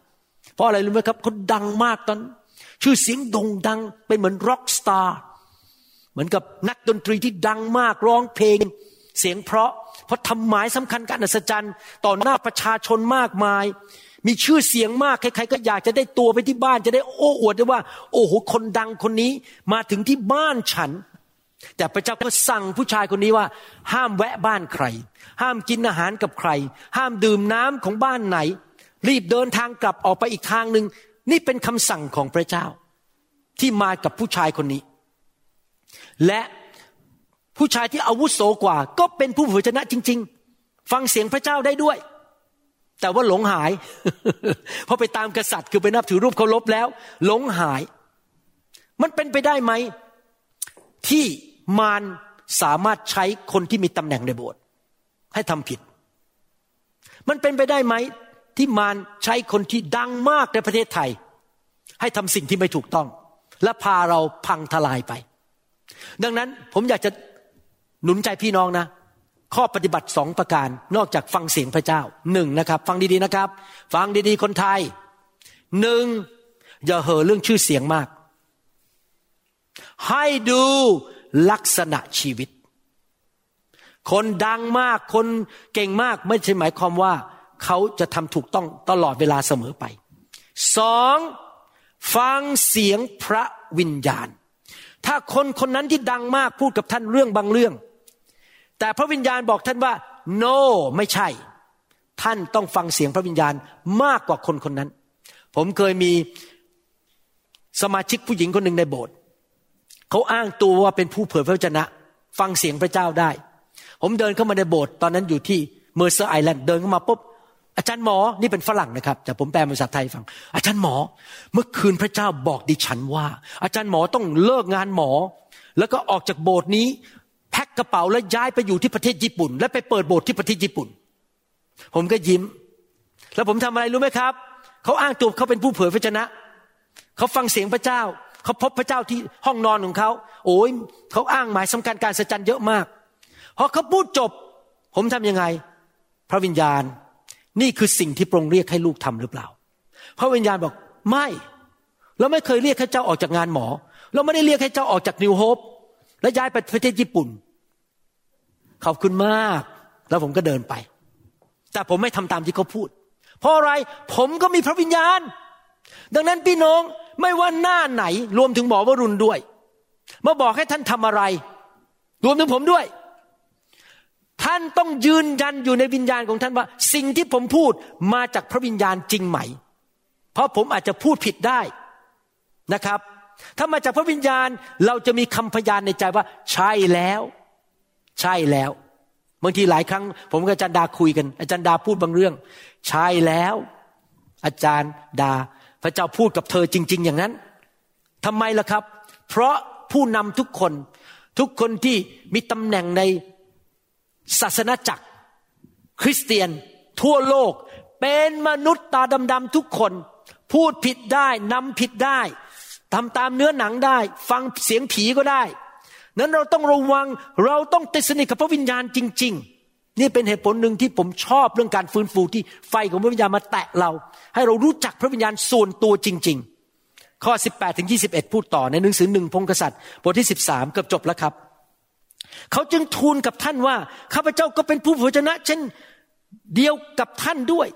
Speaker 3: เพราะอะไรรู้ไหมครับเขาดังมากตอน ชื่อเสียงโด่งดังเป็นเหมือนร็อกสตาร์เหมือนกับนักดนตรีที่ดังมากร้องเพลง เสียงเพราะเพราะทำหมายสำคัญการอัศจรรย์ ต่อหน้าประชาชนมากมาย มีชื่อเสียงมากใครๆก็อยากจะได้ตัวไปที่บ้านจะได้โอ้อวดได้ว่า โอ้โหคนดังคนนี้มาถึงที่บ้านฉัน แต่พระเจ้าก็สั่งผู้ชายคนนี้ว่า ห้ามแวะบ้านใคร ห้ามกินอาหารกับใคร ห้ามดื่มน้ำของบ้านไหน รีบเดินทางกลับออกไปอีกทางหนึ่งนี่เป็นคำสั่งของพระเจ้า ที่มากับผู้ชายคนนี้ และผู้ชายที่อาวุโสกว่า ก็เป็นผู้เผยชนะจริง ๆ ฟังเสียงพระเจ้าได้ด้วย แต่ว่าหลงหายเพราะไปตามกษัตริย์คือไปนับถือรูปเคารพแล้ว หลงหาย มันเป็นไปได้ไหม ที่มารสามารถใช้คนที่มีตำแหน่งในโบสถ์ให้ทำผิด มันเป็นไปได้ไหม ที่มารใช้คนที่ดังมากในประเทศไทย ให้ทำสิ่งที่ไม่ถูกต้อง และพาเราพังทลายไป ดังนั้นผมอยากจะหนุนใจพี่น้องนะ ข้อปฏิบัติสองประการนอกจากฟังเสียงพระเจ้าหนึ่งนะครับ ฟังดีๆนะครับ ฟังดีๆคนไทยหนึ่งอย่าเห่อเรื่องชื่อเสียงมาก ให้ดูลักษณะชีวิต คนดังมากคนเก่งมากไม่ใช่หมายความว่า เขาจะทำถูกต้องตลอดเวลาเสมอไปสองฟังเสียงพระวิญญาณ ถ้าคนคนนั้นที่ดังมากพูดกับท่านเรื่องบางเรื่อง แต่พระวิญญาณบอกท่านว่า no ไม่ใช่ ท่านต้องฟังเสียงพระวิญญาณมากกว่าคนคนนั้น ผมเคยมีสมาชิกผู้หญิงคนหนึ่งในโบสถ์เขาอ้างตัวว่าเป็นผู้เผยพระวจนะ ฟังเสียงพระเจ้าได้ ผมเดินเข้ามาในโบสถ์ตอนนั้นอยู่ที่เมอร์เซอร์ไอแลนด์เดินเข้ามาปุ๊บอาจารย์หมอ นี่เป็นฝรั่งนะครับ แต่ผมแปลภาษาไทยฟัง อาจารย์หมอ เมื่อคืนพระเจ้าบอกดิฉันว่า อาจารย์หมอต้องเลิกงานหมอ แล้วก็ออกจากโบสถ์นี้ แพ็คกระเป๋าแล้วย้ายไปอยู่ที่ประเทศญี่ปุ่น และไปเปิดโบสถ์ที่ประเทศญี่ปุ่น ผมก็ยิ้ม แล้วผมทำอะไรรู้ไหมครับเขาอ้างตัวเขาเป็นผู้เผยพระชนะเขาฟังเสียงพระเจ้าเขาพบพระเจ้าที่ห้องนอนของเขาโอ้ยเขาอ้างหมายสำคัญการสัจจันเยอะมากพอเขาพูดจบ ผมทํำยังไง พระวิญญาณ นี่คือสิ่งที่ปรงเรียกให้ลูกทำหรือเปล่า พระวิญญาณบอกไม่ เราไม่เคยเรียกให้เจ้าออกจากงานหมอ เราไม่ได้เรียกให้เจ้าออกจากนิวโฮป และย้ายไปประเทศญี่ปุ่น ขอบคุณมาก แล้วผมก็เดินไป แต่ผมไม่ทำตามที่เขาพูด เพราะอะไรผมก็มีพระวิญญาณ ดังนั้นพี่น้องไม่ว่าหน้าไหน รวมถึงหมอวรุณด้วย มาบอกให้ท่านทำอะไร รวมถึงผมด้วย ท่านต้องยืนยันอยู่ในวิญญาณของท่านว่า สิ่งที่ผมพูดมาจากพระวิญญาณจริงไหม เพราะผมอาจจะพูดผิดได้นะครับ ถ้ามาจากพระวิญญาณเราจะมีคำพยานในใจว่า ใช่แล้ว ใช่แล้วบางทีหลายครั้ง ผมกับอาจารย์ดาคุยกัน อาจารย์ดาพูดบางเรื่อง ใช่แล้ว อาจารย์ดา พระเจ้าพูดกับเธอจริง ๆ อย่างนั้นทำไมล่ะครับ เพราะผู้นำทุกคนทุกคนที่มีตำแหน่งในศาสนาจักร คริสเตียน ทั่วโลก เป็นมนุษย์ตาดำๆทุกคน พูดผิดได้นำผิดได้ ทำตามเนื้อหนังได้ ฟังเสียงผีก็ได้ นั้นเราต้องระวังเราต้องติดสนิทกับพระวิญญาณจริง ๆ นี่เป็นเหตุผลหนึ่งที่ผมชอบเรื่องการฟื้นฟูที่ไฟของพระวิญญาณมาแตะเรา ให้เรารู้จักพระวิญญาณส่วนตัวจริง ๆ ข้อ 18ถึง21 พูดต่อในหนังสือหนึ่งพงกษัตริย์บทที่ 13เกือบจบแล้วครับ เขาจึงทูลกับท่านว่าข้าพเจ้าก็เป็นผู้เผยชนะ เช่นเดียวกับท่านด้วย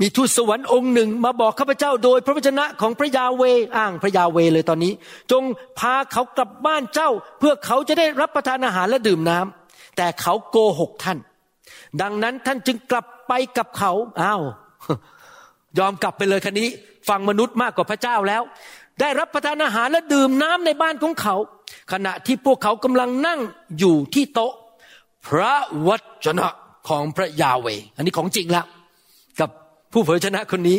Speaker 3: มีทูตสวรรค์องค์หนึ่งมาบอกข้าพเจ้าโดย พระวจนะของพระยาเวอ้างพระยาเวเลยตอนนี้ จงพาเขากลับบ้านเจ้า เพื่อเขาจะได้รับประทานอาหารและดื่มน้ำแต่เขาโกหกท่าน ดังนั้นท่านจึงกลับไปกับเขาอ้าวยอมกลับไปเลยคันนี้ ฟังมนุษย์มากกว่าพระเจ้าแล้ว ได้รับประทานอาหารและดื่มน้ำในบ้านของเขา ขณะที่พวกเขากำลังนั่งอยู่ที่โต๊ะ พระวจนะของพระยาเว อันนี้ของจริงแล้ว ผู้เผยชนะคนนี้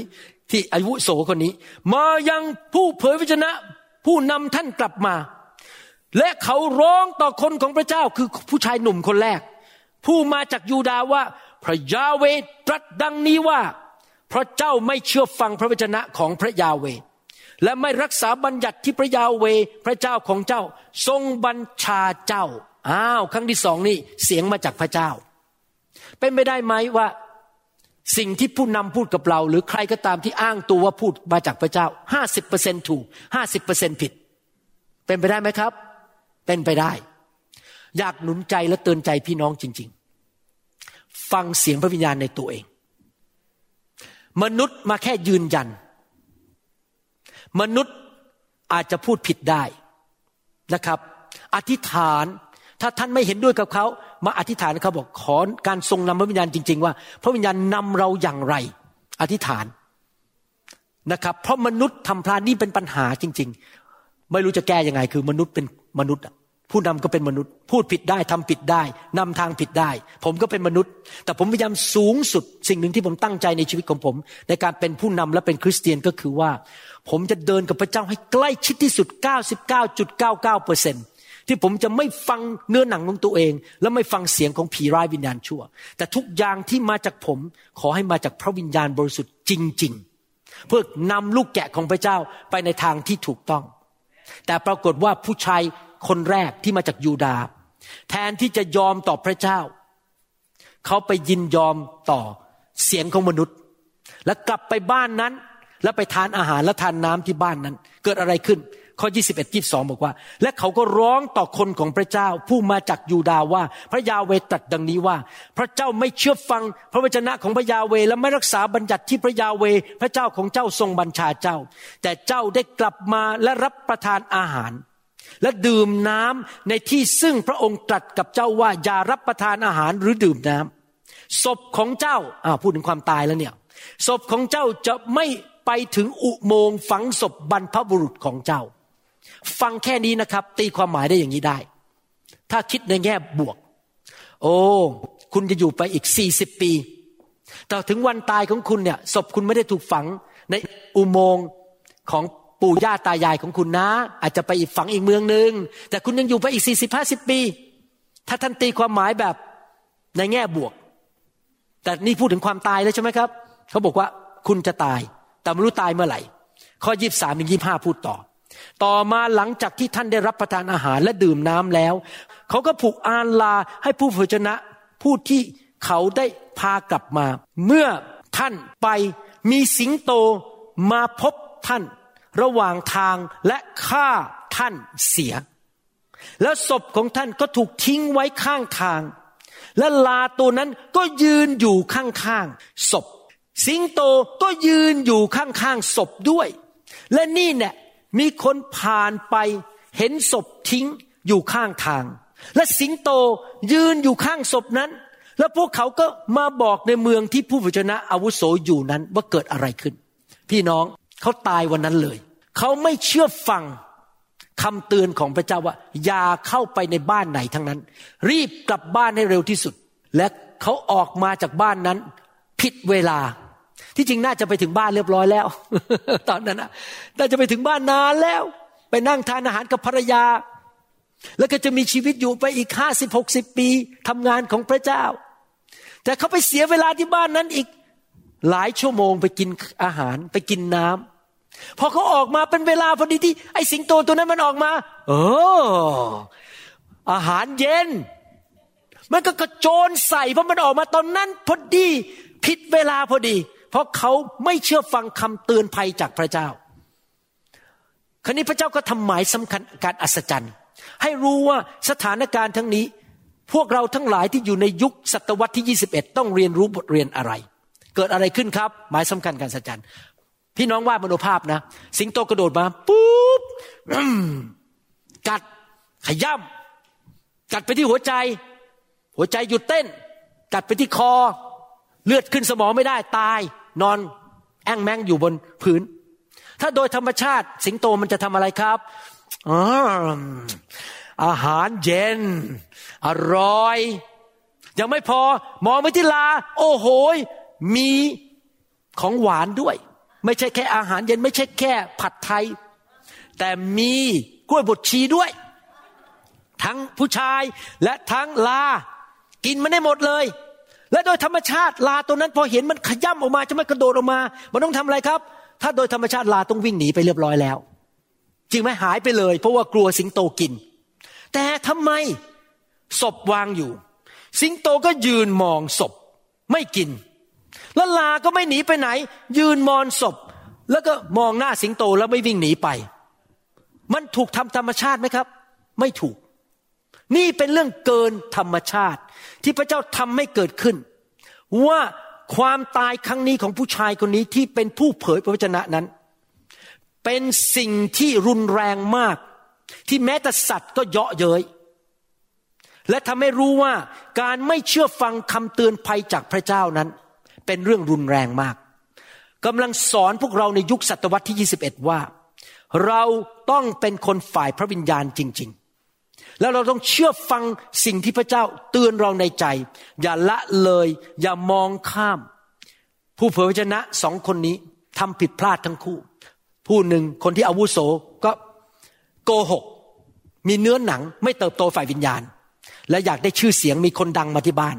Speaker 3: ที่อายุโสคนนี้ มายังผู้เผยพระชนะ ผู้นำท่านกลับมา และเขาร้องต่อคนของพระเจ้าคือผู้ชายหนุ่มคนแรก ผู้มาจากยูดาว่า พระยาเวตรัสดังนี้ว่าเพราะเจ้าไม่เชื่อฟังพระวจนะของพระยาเว และไม่รักษาบัญญัติที่พระยาเวพระเจ้าของเจ้า ทรงบัญชาเจ้าอ้าวครั้งที่สองนี่เสียงมาจากพระเจ้า เป็นไปได้ไหมว่า สิ่งที่ผู้นำพูดกับเรา หรือใครก็ตามที่อ้างตัวว่าพูดมาจากพระเจ้าห้าสิบเปอร์เซ็นถูกห้าสิบเปอร์เซ็นผิด เป็นไปได้ไหมครับ เป็นไปได้ อยากหนุนใจและเตือนใจพี่น้องจริง ๆ ฟังเสียงพระวิญญาณในตัวเอง มนุษย์มาแค่ยืนยัน มนุษย์อาจจะพูดผิดได้นะครับ อธิษฐานถ้าท่านไม่เห็นด้วยกับเขา มาอธิษฐานเขาบอกขอการทรงนำพระวิญญาณจริง ๆ ว่า พระวิญญาณนำเราอย่างไร อธิษฐานนะครับ เพราะมนุษย์ทำพลาดนี่เป็นปัญหาจริง ๆ ไม่รู้จะแก้ยังไง คือมนุษย์เป็นมนุษย์ผู้นำก็เป็นมนุษย์ พูดผิดได้ทำผิดได้นำทางผิดได้ ผมก็เป็นมนุษย์ แต่ผมพยายามสูงสุด สิ่งหนึ่งที่ผมตั้งใจในชีวิตของผม ในการเป็นผู้นำและเป็นคริสเตียนก็คือว่า ผมจะเดินกับพระเจ้าให้ใกล้ชิดที่สุด 99.99เปอร์เซ็นต์ ที่ผมจะไม่ฟังเนื้อหนังของตัวเอง และไม่ฟังเสียงของผีร้ายวิญญาณชั่ว แต่ทุกอย่างที่มาจากผมขอให้มาจากพระวิญญาณบริสุทธิ์จริง ๆ เพื่อนำลูกแกะของพระเจ้าไปในทางที่ถูกต้อง แต่ปรากฏว่าผู้ชายคนแรกที่มาจากยูดาห์แทนที่จะยอมต่อพระเจ้า เขาไปยินยอมต่อเสียงของมนุษย์ แล้วกลับไปบ้านนั้น แล้วไปทานอาหารและทานน้ำที่บ้านนั้น เกิดอะไรขึ้น ข้อ 21 22 บอกว่า และเขาก็ร้องต่อคนของพระเจ้า ผู้มาจากยูดาห์ว่า พระยาเวตรัสดังนี้ว่า พระเจ้าไม่เชื่อฟัง พระวจนะของพระยาเวและไม่รักษาบัญญัติที่พระยาเว พระเจ้าของเจ้าทรงบัญชาเจ้า แต่เจ้าได้กลับมาและรับประทานอาหาร และดื่มน้ำในที่ซึ่งพระองค์ตรัสกับเจ้าว่าอย่ารับประทานอาหารหรือดื่มน้ำศพของเจ้าอ้าวพูดถึงความตายแล้วเนี่ยศพของเจ้าจะไม่ไปถึงอุโมงค์ฝังศพบรรพบุรุษของเจ้า ฟังแค่นี้นะครับ ตีความหมายได้อย่างนี้ได้ ถ้าคิดในแง่บวก โอ้คุณจะอยู่ไปอีกสี่สิบปี แต่ถึงวันตายของคุณเนี่ยศพคุณไม่ได้ถูกฝังในอุโมงค์ของปู่ย่าตายายของคุณนะ อาจจะไปอีกฝังอีกเมืองหนึ่งแต่คุณยังอยู่ไปอีกสี่สิบห้าสิบปี ถ้าท่านตีความหมายแบบในแง่บวก แต่นี่พูดถึงความตายแล้วใช่ไหมครับ เขาบอกว่าคุณจะตาย แต่ไม่รู้ตายเมื่อไหร่ ข้อยีบสามถึงยีบห้าพูดต่อ ต่อมาหลังจากที่ท่านได้รับประทานอาหารและดื่มน้ำแล้ว เขาก็ผูกอานลาให้ผู้เผยชนะผู้ที่เขาได้พากลับมา เมื่อท่านไปมีสิงโตมาพบท่าน ระหว่างทางและฆ่าท่านเสีย แล้วศพของท่านก็ถูกทิ้งไว้ข้างทาง และลาตัวนั้นก็ยืนอยู่ข้างๆศพ สิงโตก็ยืนอยู่ข้างๆศพด้วย และนี่เนี่ย มีคนผ่านไปเห็นศพทิ้งอยู่ข้างทาง และสิงโตยืนอยู่ข้างศพนั้น แล้วพวกเขาก็มาบอกในเมืองที่ผู้เผยชนะอาวุโสอยู่นั้นว่าเกิดอะไรขึ้น พี่น้องเขาตายวันนั้นเลย เขาไม่เชื่อฟังคำเตือนของพระเจ้าว่าอย่าเข้าไปในบ้านไหนทั้งนั้น รีบกลับบ้านให้เร็วที่สุด และเขาออกมาจากบ้านนั้น ผิดเวลา ที่จริงน่าจะไปถึงบ้านเรียบร้อยแล้ว ตอนนั้นนะน่าจะไปถึงบ้านนานแล้ว ไปนั่งทานอาหารกับภรรยา แล้วก็จะมีชีวิตอยู่ไปอีกห้าสิบหกสิบปีทำงานของพระเจ้า แต่เขาไปเสียเวลาที่บ้านนั้นอีกหลายชั่วโมงไปกินอาหารไปกินน้ำพอเขาออกมาเป็นเวลาพอดีที่ ไอ้สิงโตตัวนั้นมันออกมา เอออาหารเย็น มันก็กระโจนใส่เพราะมันออกมาตอนนั้นพอดี ผิดเวลาพอดี เพราะเขาไม่เชื่อฟังคำเตือนภัยจากพระเจ้า คราวนี้พระเจ้าก็ทำหมายสำคัญการอัศจรรย์ ให้รู้ว่าสถานการณ์ทั้งนี้ พวกเราทั้งหลายที่อยู่ในยุคศตวรรษที่ 21 ต้องเรียนรู้บทเรียนอะไร เกิดอะไรขึ้นครับ หมายสำคัญการอัศจรรย์พี่น้องวาดมโนภาพนะ สิงโตกระโดดมาปุ๊บกัดขย่ำกัดไปที่หัวใจ หัวใจหยุดเต้น กัดไปที่คอ เลือดขึ้นสมองไม่ได้ตาย นอนแอ่งแมงอยู่บนพื้น ถ้าโดยธรรมชาติ สิงโตมันจะทำอะไรครับอาอาหารเย็น อร่อย ยังไม่พอมองไปที่ลา โอ้โหมีของหวานด้วย ไม่ใช่แค่อาหารเย็น ไม่ใช่แค่ผัดไทย แต่มีกล้วยบดชีด้วย ทั้งผู้ชายและทั้งลา กินมันได้หมดเลย และโดยธรรมชาติลาตัวนั้นพอเห็นมันขย่ำออกมาจะไม่กระโดดออกมา มันต้องทำอะไรครับ ถ้าโดยธรรมชาติลาต้องวิ่งหนีไปเรียบร้อยแล้ว จริงไหมหายไปเลย เพราะว่ากลัวสิงโตกิน แต่ทำไมศพวางอยู่ สิงโตก็ยืนมองศพไม่กิน แล้วลาก็ไม่หนีไปไหน ยืนมองศพ แล้วก็มองหน้าสิงโตแล้วไม่วิ่งหนีไป มันถูกทำธรรมชาติไหมครับ ไม่ถูก นี่เป็นเรื่องเกินธรรมชาติ ที่พระเจ้าทำให้เกิดขึ้น ว่าความตายครั้งนี้ของผู้ชายคนนี้ที่เป็นผู้เผยพระวจนะนั้น เป็นสิ่งที่รุนแรงมาก ที่แม้แต่สัตว์ก็เยาะเย้ยและทำให้รู้ว่าการไม่เชื่อฟังคำเตือนภัยจากพระเจ้านั้น เป็นเรื่องรุนแรงมากกำลังสอนพวกเราในยุคศตวรรษที่ 21 ว่า เราต้องเป็นคนฝ่ายพระวิญญาณจริง ๆ แล้วเราต้องเชื่อฟังสิ่งที่พระเจ้าเตือนเราในใจ อย่าละเลย อย่ามองข้าม ผู้เผยพระชนะสองคนนี้ทำผิดพลาดทั้งคู่ ผู้หนึ่งคนที่อาวุโสก็โกหก มีเนื้อหนังไม่เติบโตฝ่ายวิญญาณ และอยากได้ชื่อเสียงมีคนดังมาที่บ้าน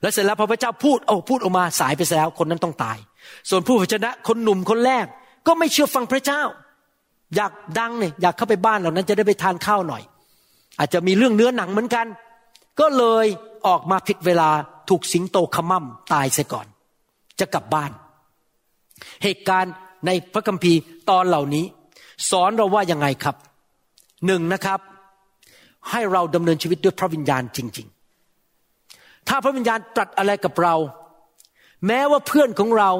Speaker 3: แล้วเสร็จแล้วพอพระเจ้าพูดโอ้พูดออกมาสายไปแล้วคนนั้นต้องตาย ส่วนผู้เผยชนะคนหนุ่มคนแรกก็ไม่เชื่อฟังพระเจ้า อยากดังเนี่ยอยากเข้าไปบ้านเหล่านั้นจะได้ไปทานข้าวหน่อย อาจจะมีเรื่องเนื้อหนังเหมือนกัน ก็เลยออกมาผิดเวลาถูกสิงโตขมั่มตายเสียก่อน จะกลับบ้าน เหตุการณ์ในพระคัมภีร์ตอนเหล่านี้ สอนเราว่ายังไงครับหนึ่งนะครับ ให้เราดำเนินชีวิตด้วยพระวิญญาณจริง ๆ ถ้าพระวิญญาณตรัสอะไรกับเรา แม้ว่าเพื่อนของเรา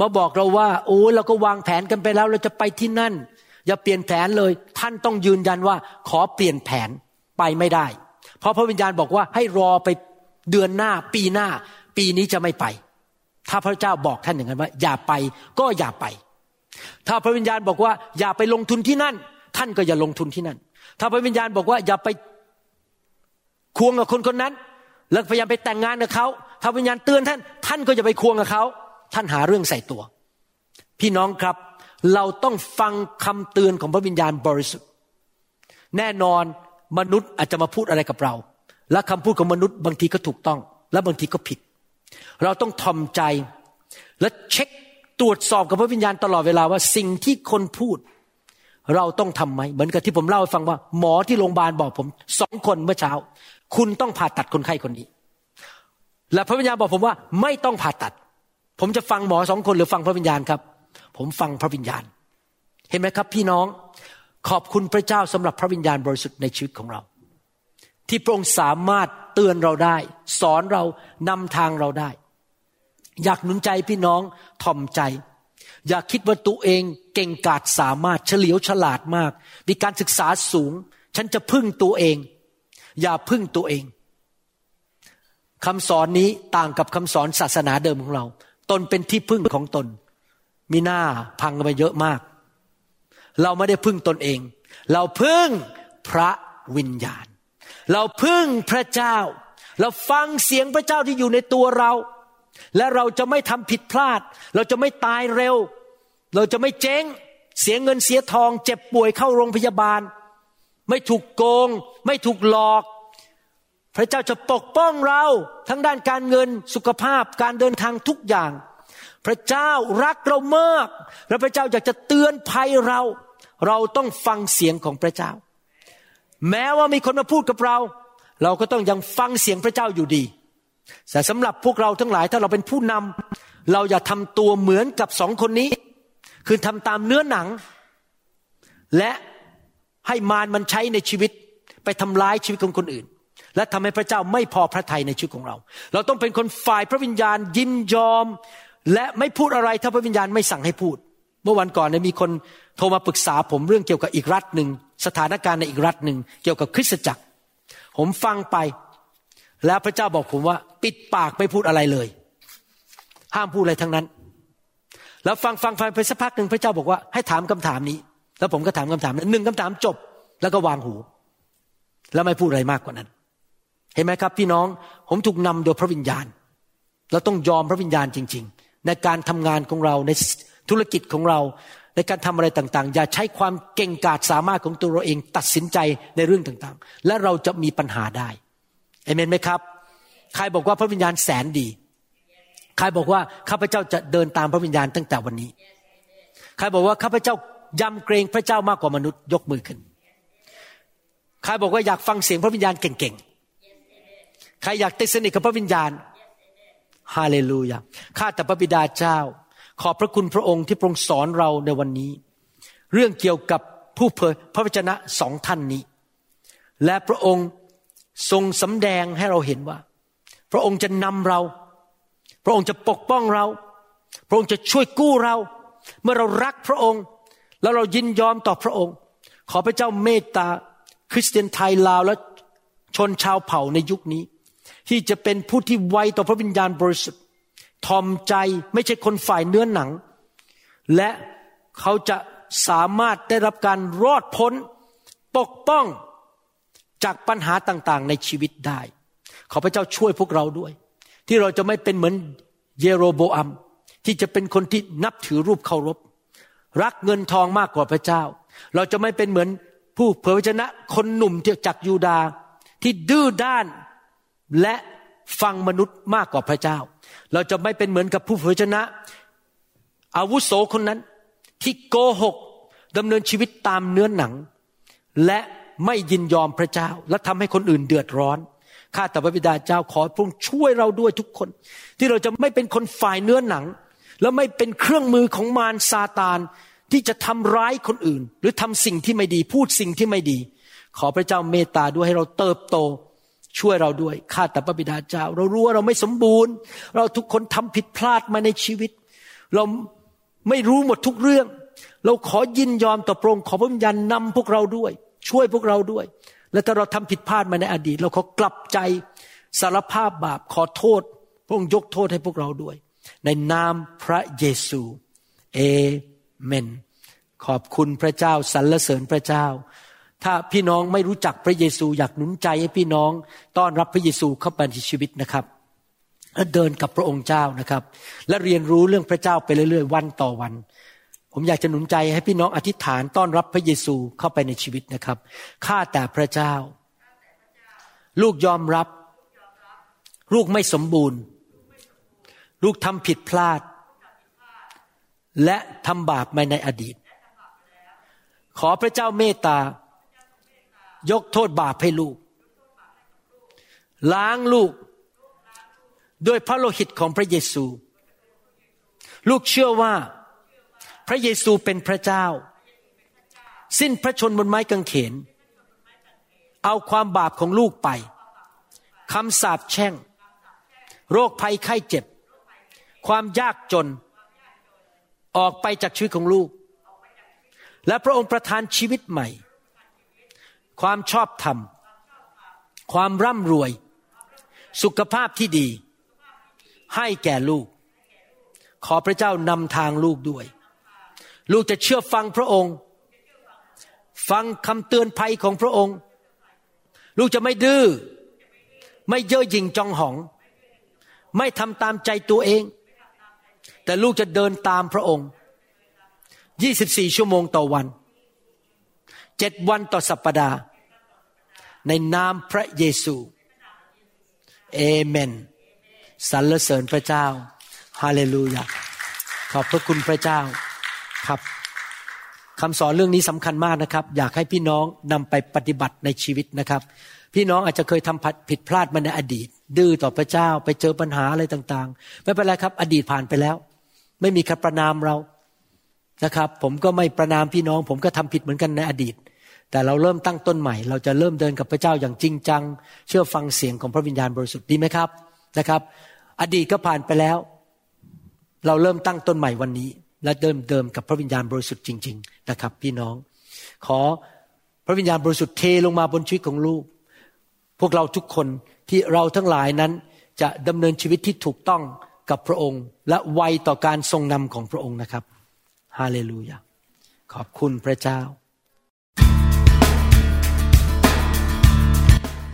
Speaker 3: มาบอกเราว่า โอ้เราก็วางแผนกันไปแล้ว เราจะไปที่นั่น อย่าเปลี่ยนแผนเลย ท่านต้องยืนยันว่าขอเปลี่ยนแผนไปไม่ได้ เพราะพระวิญญาณบอกว่าให้รอไปเดือนหน้าปีหน้า ปีนี้จะไม่ไป ถ้าพระเจ้าบอกท่านอย่างนั้นว่า อย่าไปก็อย่าไป ถ้าพระวิญญาณบอกว่า อย่าไปลงทุนที่นั่น ท่านก็อย่าลงทุนที่นั่น ถ้าพระวิญญาณบอกว่า อย่าไปควงกับคนคนนั้น แล้วพยายามไปแต่งงานกับเขาถ้าวิญญาณเตือนท่าน ท่านก็อย่าไปควงกับเขาท่านหาเรื่องใส่ตัว พี่น้องครับ เราต้องฟังคำเตือนของพระวิญญาณบริสุทธิ์ แน่นอนมนุษย์อาจจะมาพูดอะไรกับเรา และคำพูดของมนุษย์บางทีก็ถูกต้อง และบางทีก็ผิด เราต้องทอมใจและเช็คตรวจสอบกับพระวิญญาณตลอดเวลาว่าสิ่งที่คนพูด เราต้องทำไหมเหมือนกับที่ผมเล่าให้ฟังว่า หมอที่โรงพยาบาลบอกผมสองคนเมื่อเช้า คุณต้องผ่าตัดคนไข้คนนี้ และพระวิญญาณบอกผมว่า ไม่ต้องผ่าตัด ผมจะฟังหมอสองคนหรือฟังพระวิญญาณครับ ผมฟังพระวิญญาณ เห็นไหมครับ พี่น้องขอบคุณพระเจ้าสำหรับพระวิญญาณบริสุทธิ์ในชีวิตของเรา ที่พระองค์สามารถเตือนเราได้ สอนเรานำทางเราได้ อยากหนุนใจพี่น้องถ่อมใจ อย่าคิดว่าตัวเองเก่งกาจสามารถเฉลียวฉลาดมาก มีการศึกษาสูง ฉันจะพึ่งตัวเอง อย่าพึ่งตัวเองคำสอนนี้ต่างกับคำสอนศาสนาเดิมของเรา ตนเป็นที่พึ่งของตน มีหน้าพังไปเยอะมาก เราไม่ได้พึ่งตนเอง เราพึ่งพระวิญญาณ เราพึ่งพระเจ้า เราฟังเสียงพระเจ้าที่อยู่ในตัวเรา และเราจะไม่ทำผิดพลาด เราจะไม่ตายเร็ว เราจะไม่เจ๊ง เสียเงินเสียทอง เจ็บป่วยเข้าโรงพยาบาล ไม่ถูกโกง ไม่ถูกหลอก พระเจ้าจะปกป้องเราทั้งด้านการเงินสุขภาพการเดินทางทุกอย่าง พระเจ้ารักเรามาก และพระเจ้าอยากจะเตือนภัยเรา เราต้องฟังเสียงของพระเจ้า แม้ว่ามีคนมาพูดกับเรา เราก็ต้องยังฟังเสียงพระเจ้าอยู่ดี แต่สำหรับพวกเราทั้งหลายถ้าเราเป็นผู้นำเราอย่าทำตัวเหมือนกับสองคนนี้ คือทำตามเนื้อหนัง และให้มารมันใช้ในชีวิต ไปทำร้ายชีวิตของคนอื่นและทำให้พระเจ้าไม่พอพระทัยในชีวิตของเรา เราต้องเป็นคนฝ่ายพระวิญญาณ ยินยอม และไม่พูดอะไรถ้าพระวิญญาณไม่สั่งให้พูด เมื่อวันก่อนเนี่ยมีคนโทรมาปรึกษาผมเรื่องเกี่ยวกับอีกรัฐหนึ่งสถานการณ์ในอีกรัฐหนึ่งเกี่ยวกับคริสตจักร ผมฟังไป แล้วพระเจ้าบอกผมว่า ปิดปากไม่พูดอะไรเลย ห้ามพูดอะไรทั้งนั้น แล้วฟังฟังฟังไปสักพักหนึ่งพระเจ้าบอกว่าให้ถามคำถามนี้ แล้วผมก็ถามคำถามนั้นหนึ่งคำถามจบ แล้วก็วางหู แล้วไม่พูดอะไรมากกว่านั้น เห็นไหมครับ พี่น้องผมถูกนำโดยพระวิญญาณ เราต้องยอมพระวิญญาณจริงๆ ในการทำงานของเราในธุรกิจของเรา ในการทำอะไรต่างๆ อย่าใช้ความเก่งกาจสามารถของตัวเราเองตัดสินใจในเรื่องต่างๆ และเราจะมีปัญหาได้เอเมนไหมครับ ใครบอกว่าพระวิญญาณแสนดี ใครบอกว่าข้าพเจ้าจะเดินตามพระวิญญาณตั้งแต่วันนี้ ใครบอกว่าข้าพเจ้ายำเกรงพระเจ้ามากกว่ามนุษย์ยกมือขึ้น ใครบอกว่าอยากฟังเสียงพระวิญญาณเก่งๆ ใครอยากติดสนิทกับพระวิญญาณ ฮาเลลูยาข้าแต่พระบิดาเจ้า ขอบพระคุณพระองค์ที่ทรงสอนเราในวันนี้ เรื่องเกี่ยวกับผู้เผยพระวจนะสองท่านนี้ และพระองค์ทรงสำแดงให้เราเห็นว่า พระองค์จะนำเรา พระองค์จะปกป้องเรา พระองค์จะช่วยกู้เรา เมื่อเรารักพระองค์ แล้วเรายินยอมต่อพระองค์ ขอพระเจ้าเมตตา คริสเตียนไทยลาวและชนชาวเผ่าในยุคนี้ ที่จะเป็นผู้ที่ไวต่อพระวิญญาณบริสุทธิ์ทอมใจไม่ใช่คนฝ่ายเนื้อหนัง และเขาจะสามารถได้รับการรอดพ้นปกป้องจากปัญหาต่างๆ ในชีวิตได้ ขอพระเจ้าช่วยพวกเราด้วย ที่เราจะไม่เป็นเหมือนเยโรโบอัม ที่จะเป็นคนที่นับถือรูปเคารพ รักเงินทองมากกว่าพระเจ้า เราจะไม่เป็นเหมือนผู้เผยวจนะคนหนุ่มที่จากยูดาที่ดื้อด้าน และฟังมนุษย์มากกว่าพระเจ้า เราจะไม่เป็นเหมือนกับผู้เผยชนะ อาวุโสคนนั้นที่โกหกดำเนินชีวิตตามเนื้อหนัง และไม่ยินยอมพระเจ้า และทำให้คนอื่นเดือดร้อนข้าแต่พระบิดาเจ้าขอพระองค์ช่วยเราด้วยทุกคน ที่เราจะไม่เป็นคนฝ่ายเนื้อหนัง แล้วไม่เป็นเครื่องมือของมารซาตาน ที่จะทำร้ายคนอื่น หรือทำสิ่งที่ไม่ดีพูดสิ่งที่ไม่ดี ขอพระเจ้าเมตตาด้วยให้เราเติบโต ช่วยเราด้วย ข้าแต่พระบิดาเจ้า เรารู้ว่าเราไม่สมบูรณ์ เราทุกคนทำผิดพลาดมาในชีวิต เราไม่รู้หมดทุกเรื่อง เราขอยินยอมต่อพระองค์ขอพระวิญญาณนำพวกเราด้วย ช่วยพวกเราด้วย และถ้าเราทำผิดพลาดมาในอดีต เราขอกลับใจสารภาพบาปขอโทษ พระองค์ยกโทษให้พวกเราด้วย ในนามพระเยซูเอเมนขอบคุณพระเจ้าสรรเสริญพระเจ้า ถ้าพี่น้องไม่รู้จักพระเยซูอยากหนุนใจให้พี่น้องต้อนรับพระเยซูเข้าไปในชีวิตนะครับและเดินกับพระองค์เจ้านะครับ และเรียนรู้เรื่องพระเจ้าไปเรื่อยๆ วันต่อวัน ผมอยากจะหนุนใจให้พี่น้องอธิษฐานต้อนรับพระเยซูเข้าไปในชีวิตนะครับข้าแต่พระเจ้า ลูกยอมรับ ลูกไม่สมบูรณ์ ลูกทำผิดพลาด และทำบาปมาในอดีต ขอพระเจ้าเมตตา ยกโทษบาปให้ลูก ล้างลูกด้วยพระโลหิตของพระเยซู ลูกเชื่อว่า พระเยซูเป็นพระเจ้า สิ้นพระชนบนไม้กางเขน เอาความบาปของลูกไปคำสาปแช่ง โรคภัยไข้เจ็บ ความยากจน ออกไปจากชีวิตของลูก และพระองค์ประทานชีวิตใหม่ ความชอบธรรม ความร่ำรวย สุขภาพที่ดี ให้แก่ลูก ขอพระเจ้านำทางลูกด้วย ลูกจะเชื่อฟังพระองค์ ฟังคำเตือนภัยของพระองค์ ลูกจะไม่ดื้อ ไม่เย่อหยิ่งจองหอง ไม่ทำตามใจตัวเอง แต่ลูกจะเดินตามพระองค์ 24 ชั่วโมงต่อวันเจ็ดวันต่อสัปปดาห์ ในนามพระเยซูเอเมนสรรเสริญพระเจ้าฮาเลลูยาขอบพระคุณพระเจ้าครับคำสอนเรื่องนี้สำคัญมากนะครับ อยากให้พี่น้องนำไปปฏิบัติในชีวิตนะครับ พี่น้องอาจจะเคยทำผิดพลาดมาในอดีต ดื้อต่อพระเจ้าไปเจอปัญหาอะไรต่างๆ ไม่เป็นไรครับ อดีตผ่านไปแล้ว ไม่มีใครประนามเรานะครับ ผมก็ไม่ประนามพี่น้อง ผมก็ทำผิดเหมือนกันในอดีต แต่เราเริ่มตั้งต้นใหม่ เราจะเริ่มเดินกับพระเจ้าอย่างจริงจัง เชื่อฟังเสียงของพระวิญญาณบริสุทธิ์ดีไหมครับนะครับ อดีตก็ผ่านไปแล้ว เราเริ่มตั้งต้นใหม่วันนี้ และเดิมเดิมกับพระวิญญาณบริสุทธิ์จริง ๆ นะครับ พี่น้อง ขอพระวิญญาณบริสุทธิ์เทลงมาบนชีวิตของลูก พวกเราทุกคนที่เราทั้งหลายนั้นจะดำเนินชีวิตที่ถูกต้องกับพระองค์ และไวต่อการทรงนำของพระองค์นะครับฮาเลลูยาขอบคุณพระเจ้า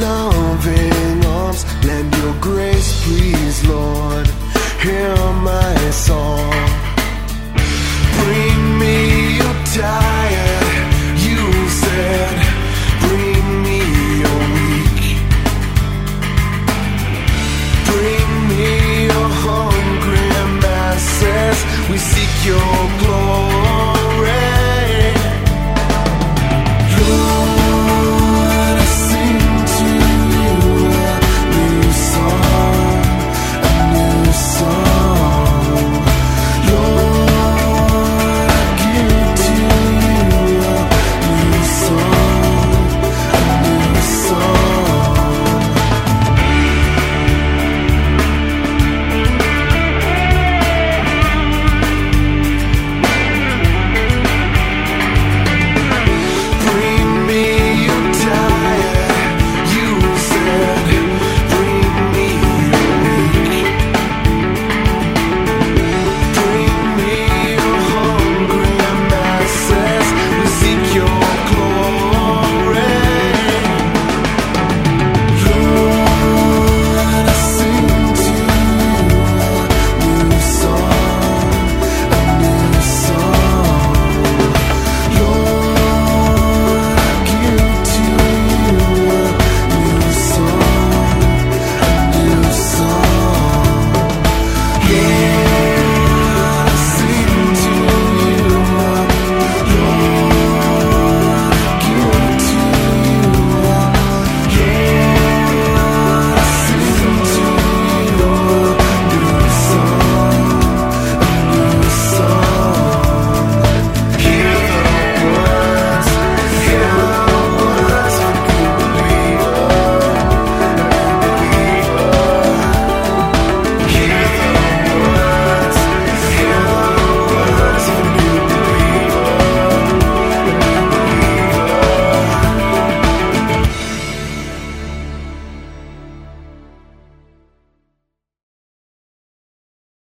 Speaker 2: loving arms. Lend your grace, please, Lord. Hear my song.